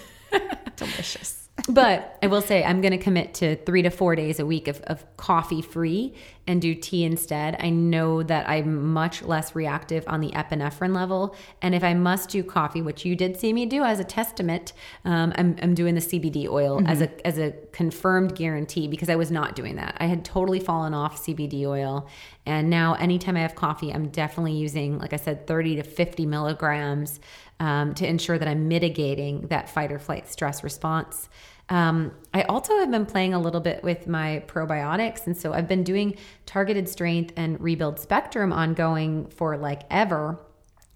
Delicious. but I will say I'm going to commit to three to four days a week of, of coffee free and do tea instead. I know that I'm much less reactive on the epinephrine level. And if I must do coffee, which you did see me do as a testament, um, I'm, I'm doing the CBD oil mm-hmm. as a as a confirmed guarantee because I was not doing that. I had totally fallen off CBD oil. And now anytime I have coffee, I'm definitely using, like I said, 30 to 50 milligrams um, to ensure that I'm mitigating that fight or flight stress response. Um, I also have been playing a little bit with my probiotics. And so I've been doing targeted strength and rebuild spectrum ongoing for like ever.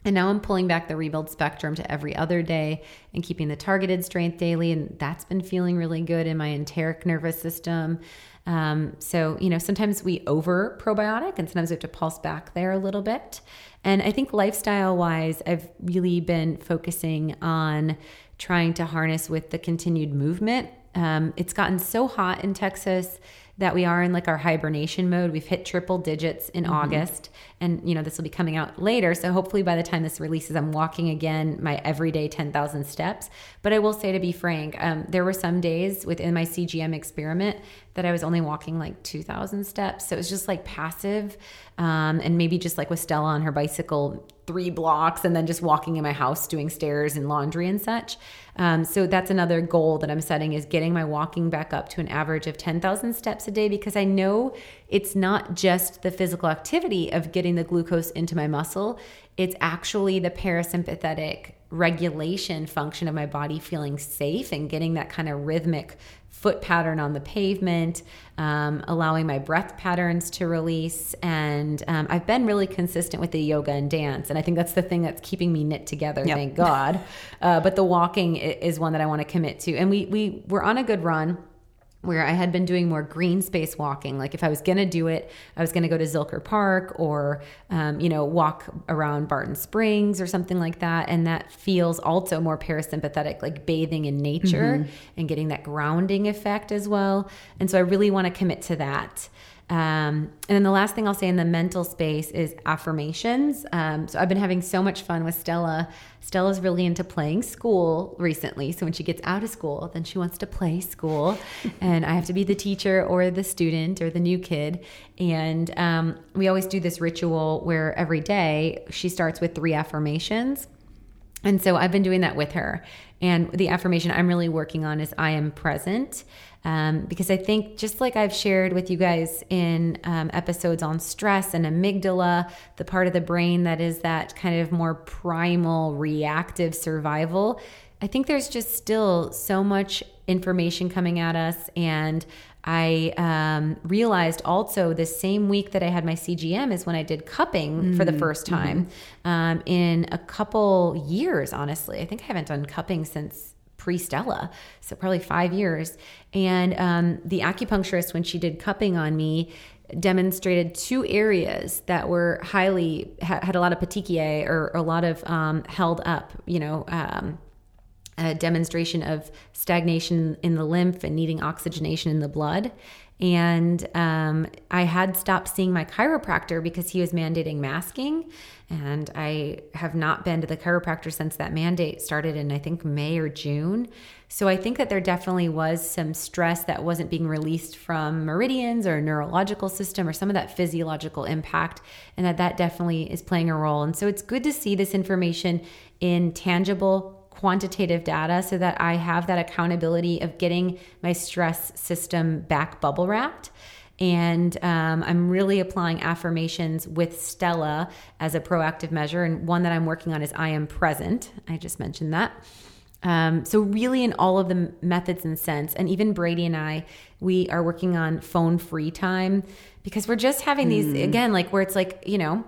And now I'm pulling back the rebuild spectrum to every other day and keeping the targeted strength daily. And that's been feeling really good in my enteric nervous system. Um, so, you know, sometimes we over probiotic and sometimes we have to pulse back there a little bit. And I think lifestyle wise, I've really been focusing on trying to harness with the continued movement. Um, it's gotten so hot in Texas that we are in like our hibernation mode. We've hit triple digits in mm-hmm. August, and you know this will be coming out later. So hopefully by the time this releases, I'm walking again my everyday 10,000 steps. But I will say, to be frank, um, there were some days within my CGM experiment that I was only walking like 2,000 steps. So it was just like passive. Um, and maybe just like with Stella on her bicycle, three blocks, and then just walking in my house doing stairs and laundry and such. Um, so that's another goal that I'm setting is getting my walking back up to an average of 10,000 steps a day because I know it's not just the physical activity of getting the glucose into my muscle, it's actually the parasympathetic regulation function of my body feeling safe and getting that kind of rhythmic foot pattern on the pavement, um, allowing my breath patterns to release. And um, I've been really consistent with the yoga and dance. And I think that's the thing that's keeping me knit together, yep. thank God. Uh, but the walking is one that I want to commit to. And we, we, we're on a good run where I had been doing more green space walking. Like if I was going to do it, I was going to go to Zilker Park or, um, you know, walk around Barton Springs or something like that. And that feels also more parasympathetic, like bathing in nature mm-hmm. and getting that grounding effect as well. And so I really want to commit to that. Um, and then the last thing I'll say in the mental space is affirmations. Um, so I've been having so much fun with Stella. Stella's really into playing school recently. So when she gets out of school, then she wants to play school. and I have to be the teacher or the student or the new kid. And um, we always do this ritual where every day she starts with three affirmations. And so I've been doing that with her. And the affirmation I'm really working on is I am present. Um, because I think, just like I've shared with you guys in um, episodes on stress and amygdala, the part of the brain that is that kind of more primal reactive survival, I think there's just still so much information coming at us. And I um, realized also the same week that I had my CGM is when I did cupping mm-hmm. for the mm, first time mm-hmm. um, in a couple years, honestly. I think I haven't done cupping since pre Stella, so probably five years. And um, the acupuncturist, when she did cupping on me, demonstrated two areas that were highly had a lot of petechiae or a lot of um, held up, you know. Um, a demonstration of stagnation in the lymph and needing oxygenation in the blood. And um, I had stopped seeing my chiropractor because he was mandating masking. And I have not been to the chiropractor since that mandate started in, I think, May or June. So I think that there definitely was some stress that wasn't being released from meridians or neurological system or some of that physiological impact, and that that definitely is playing a role. And so it's good to see this information in tangible quantitative data so that I have that accountability of getting my stress system back bubble wrapped. And um, I'm really applying affirmations with Stella as a proactive measure. And one that I'm working on is I am present. I just mentioned that. Um, so, really, in all of the methods and sense, and even Brady and I, we are working on phone free time because we're just having these, mm. again, like where it's like, you know,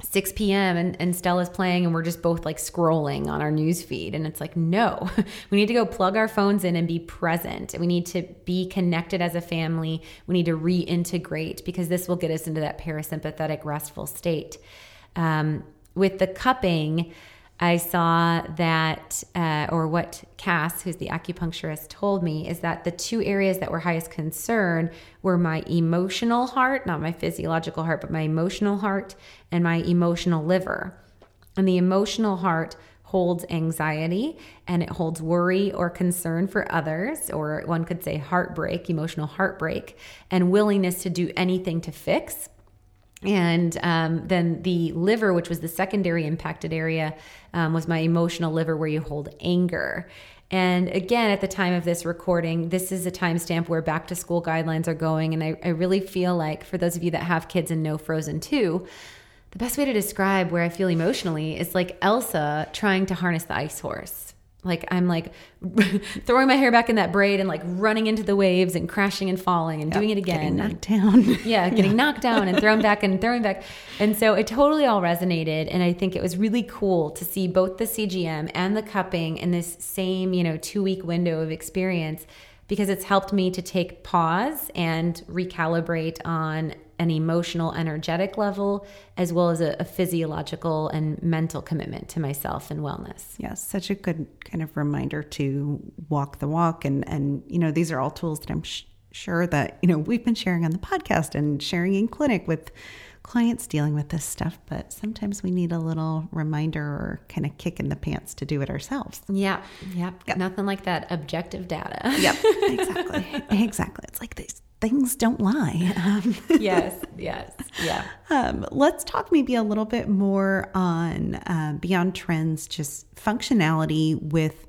6 p.m. And, and Stella's playing and we're just both like scrolling on our news feed. And it's like, no, we need to go plug our phones in and be present. We need to be connected as a family. We need to reintegrate because this will get us into that parasympathetic, restful state. Um, with the cupping, I saw that, uh, or what Cass, who's the acupuncturist, told me is that the two areas that were highest concern were my emotional heart, not my physiological heart, but my emotional heart and my emotional liver. And the emotional heart holds anxiety and it holds worry or concern for others, or one could say heartbreak, emotional heartbreak, and willingness to do anything to fix and um, then the liver, which was the secondary impacted area, um, was my emotional liver where you hold anger. And again, at the time of this recording, this is a timestamp where back to school guidelines are going. And I, I really feel like for those of you that have kids and know Frozen 2, the best way to describe where I feel emotionally is like Elsa trying to harness the ice horse. Like I'm like throwing my hair back in that braid and like running into the waves and crashing and falling and yep, doing it again. Getting knocked down. yeah, getting yeah. knocked down and thrown back and throwing back. And so it totally all resonated. And I think it was really cool to see both the CGM and the cupping in this same, you know, two week window of experience because it's helped me to take pause and recalibrate on an emotional, energetic level, as well as a, a, physiological and mental commitment to myself and wellness. Yes, such a good kind of reminder to walk the walk. And, and you know, these are all tools that I'm sh- sure that, you know, we've been sharing on the podcast and sharing in clinic with clients dealing with this stuff, but sometimes we need a little reminder or kind of kick in the pants to do it ourselves. Yeah, yep. yep. Nothing like that objective data. Yep, exactly. exactly. It's like these things don't lie. Um, yes, yes, yeah. Um, let's talk maybe a little bit more on uh, Beyond Trends, just functionality with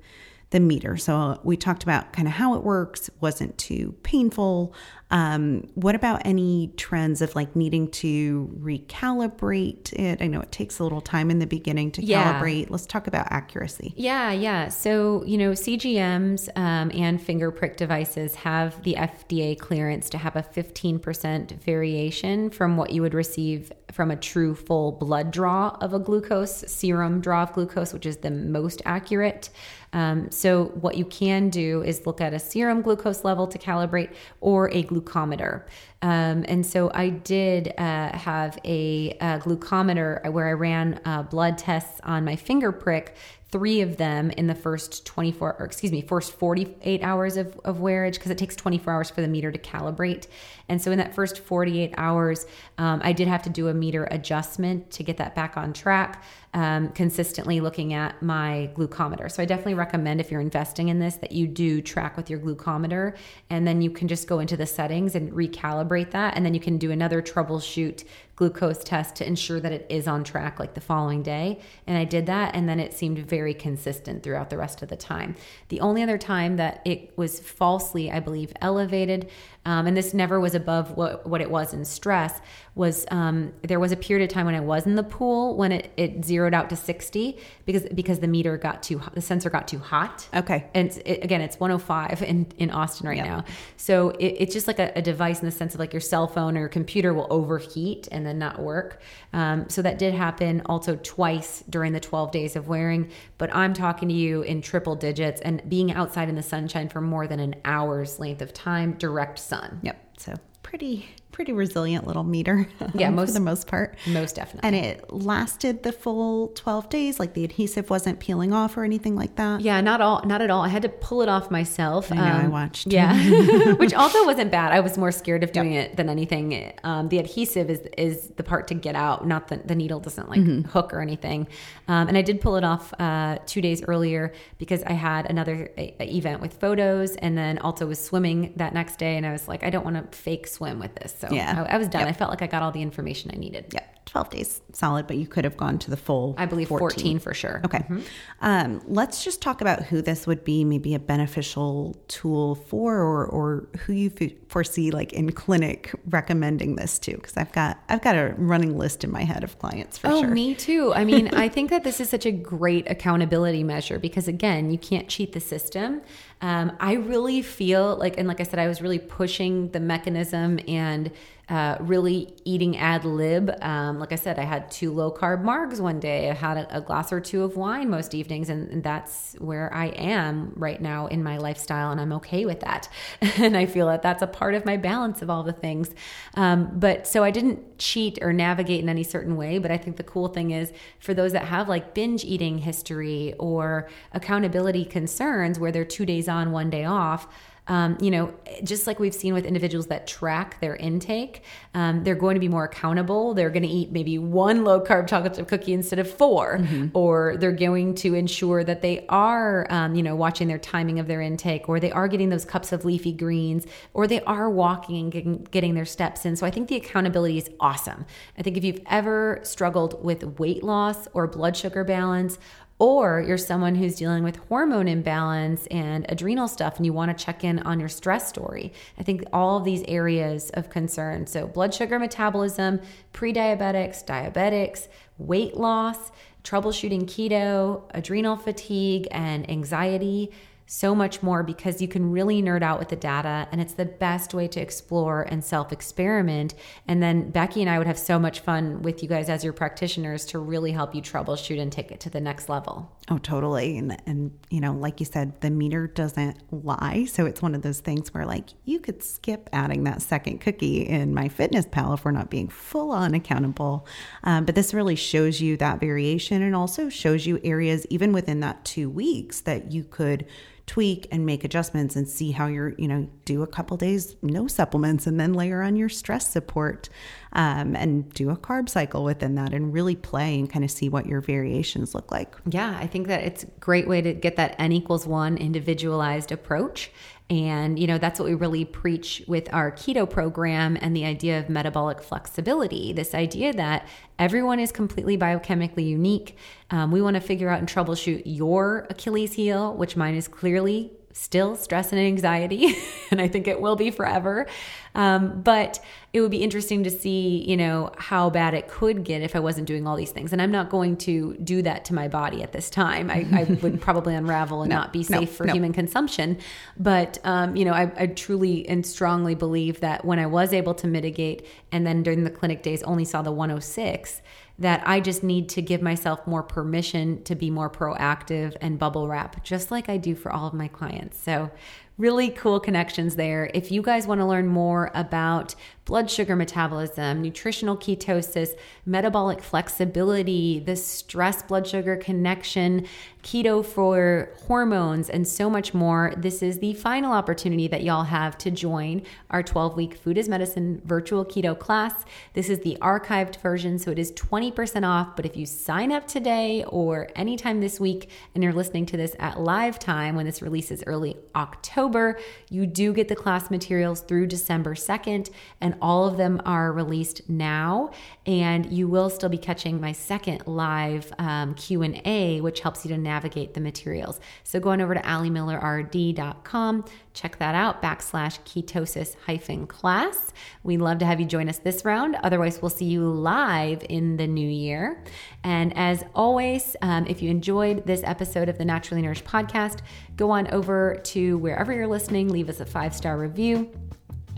the meter. So we talked about kind of how it works, wasn't too painful. Um, what about any trends of like needing to recalibrate it? I know it takes a little time in the beginning to yeah. calibrate. Let's talk about accuracy. Yeah, yeah. So, you know, CGMs um, and finger prick devices have the FDA clearance to have a 15% variation from what you would receive from a true full blood draw of a glucose, serum draw of glucose, which is the most accurate. Um, so, what you can do is look at a serum glucose level to calibrate or a glucometer. Um, and so I did uh, have a, a, glucometer where I ran uh, blood tests on my finger prick three of them in the first 24 or excuse me first 48 hours of, of wearage because it takes 24 hours for the meter to calibrate and so in that first 48 hours um, i did have to do a meter adjustment to get that back on track um, consistently looking at my glucometer so i definitely recommend if you're investing in this that you do track with your glucometer and then you can just go into the settings and recalibrate that and then you can do another troubleshoot glucose test to ensure that it is on track like the following day. And I did that, and then it seemed very consistent throughout the rest of the time. The only other time that it was falsely, I believe, elevated um, and this never was above what, what it was in stress, was um, there was a period of time when I was in the pool when it, it zeroed out to 60 because because the meter got too the sensor got too hot. Okay. And it, again, it's 105 in, in Austin right yep. now. So it, it's just like a, a, device in the sense of like your cell phone or your computer will overheat and then not work. Um, so that did happen also twice during the 12 days of wearing. But I'm talking to you in triple digits and being outside in the sunshine for more than an hour's length of time, direct sun. Yep. So pretty pretty resilient little meter. Yeah, most for the most part. Most definitely. And it lasted the full 12 days like the adhesive wasn't peeling off or anything like that. Yeah, not all not at all. I had to pull it off myself. I know um, I watched. Yeah. Which also wasn't bad. I was more scared of doing yep. it than anything. Um, the adhesive is is the part to get out, not the the needle doesn't like mm-hmm. hook or anything. Um, and I did pull it off uh, 2 days earlier because I had another a, a event with photos and then also was swimming that next day and I was like I don't want to fake swim with this. So yeah. I, I was done. Yep. I felt like I got all the information I needed. Yep. 12 days solid, but you could have gone to the full. I believe 14, 14 for sure. Okay. Mm-hmm. Um, let's just talk about who this would be maybe a beneficial tool for or, or who you foresee like in clinic recommending this to. Cause I've got, I've got a running list in my head of clients for oh, sure. me too. I mean, I think that this is such a great accountability measure because again, you can't cheat the system. Um, I really feel like, and like I said, I was really pushing the mechanism and uh, really eating ad lib. Um, like I said, I had two low carb margs one day. I had a, a glass or two of wine most evenings, and, and, that's where I am right now in my lifestyle, and I'm okay with that. and I feel that that's a part of my balance of all the things. Um, but so I didn't cheat or navigate in any certain way. But I think the cool thing is for those that have like binge eating history or accountability concerns where they're two days on, one day off um, you know, just like we've seen with individuals that track their intake, um, they're going to be more accountable. They're going to eat maybe one low carb chocolate chip cookie instead of 4 mm-hmm. or they're going to ensure that they are, um, you know, watching their timing of their intake, or they are getting those cups of leafy greens, or they are walking and getting, getting their steps in. So I think the accountability is awesome. I think if you've ever struggled with weight loss or blood sugar balance or you're someone who's dealing with hormone imbalance and adrenal stuff and you want to check in on your stress story. I think all of these areas of concern. So, blood sugar metabolism, pre diabetics, diabetics, weight loss, troubleshooting keto, adrenal fatigue, and anxiety so much more because you can really nerd out with the data and it's the best way to explore and self experiment. And then Becky and I would have so much fun with you guys as your practitioners to really help you troubleshoot and take it to the next level. Oh, totally. And, and you know, like you said, the meter doesn't lie. So it's one of those things where, like, you could skip adding that second cookie in my fitness pal if we're not being full on accountable. Um, but this really shows you that variation and also shows you areas, even within that two weeks, that you could tweak and make adjustments and see how you're, you know, do a couple days no supplements and then layer on your stress support um, and do a carb cycle within that and really play and kind of see what your variations look like. Yeah, I think that it's a great way to get that N equals one individualized approach. And, you know, that's what we really preach with our keto program and the idea of metabolic flexibility this idea that everyone is completely biochemically unique. Um, we want to figure out and troubleshoot your Achilles heel, which mine is clearly still stress and anxiety, and I think it will be forever. Um, but it would be interesting to see, you know, how bad it could get if I wasn't doing all these things. And I'm not going to do that to my body at this time. I, I would probably unravel and no, not be safe no, for no. human consumption. But, um, you know, I, I truly and strongly believe that when I was able to mitigate and then during the clinic days only saw the 106, that I just need to give myself more permission to be more proactive and bubble wrap, just like I do for all of my clients. So, really cool connections there. If you guys want to learn more about blood sugar metabolism, nutritional ketosis, metabolic flexibility, the stress blood sugar connection, keto for hormones, and so much more, this is the final opportunity that y'all have to join our 12 week Food is Medicine virtual keto class. This is the archived version, so it is 20% off. But if you sign up today or anytime this week and you're listening to this at live time when this releases early October, you do get the class materials through December 2nd. And all of them are released now, and you will still be catching my second live um, Q&A, which helps you to navigate the materials. So go on over to alimillerrd.com, check that out, backslash ketosis hyphen class. We'd love to have you join us this round. Otherwise, we'll see you live in the new year. And as always, um, if you enjoyed this episode of the Naturally Nourished podcast, go on over to wherever you're listening, leave us a five star review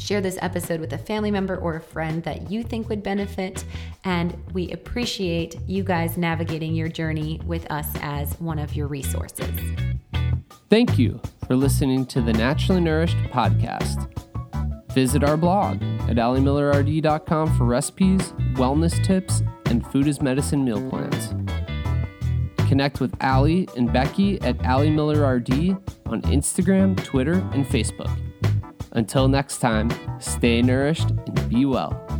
Share this episode with a family member or a friend that you think would benefit. And we appreciate you guys navigating your journey with us as one of your resources. Thank you for listening to the Naturally Nourished podcast. Visit our blog at alimillerrd.com for recipes, wellness tips, and food as medicine meal plans. Connect with Ali and Becky at Ali Miller RD on Instagram, Twitter, and Facebook. Until next time, stay nourished and be well.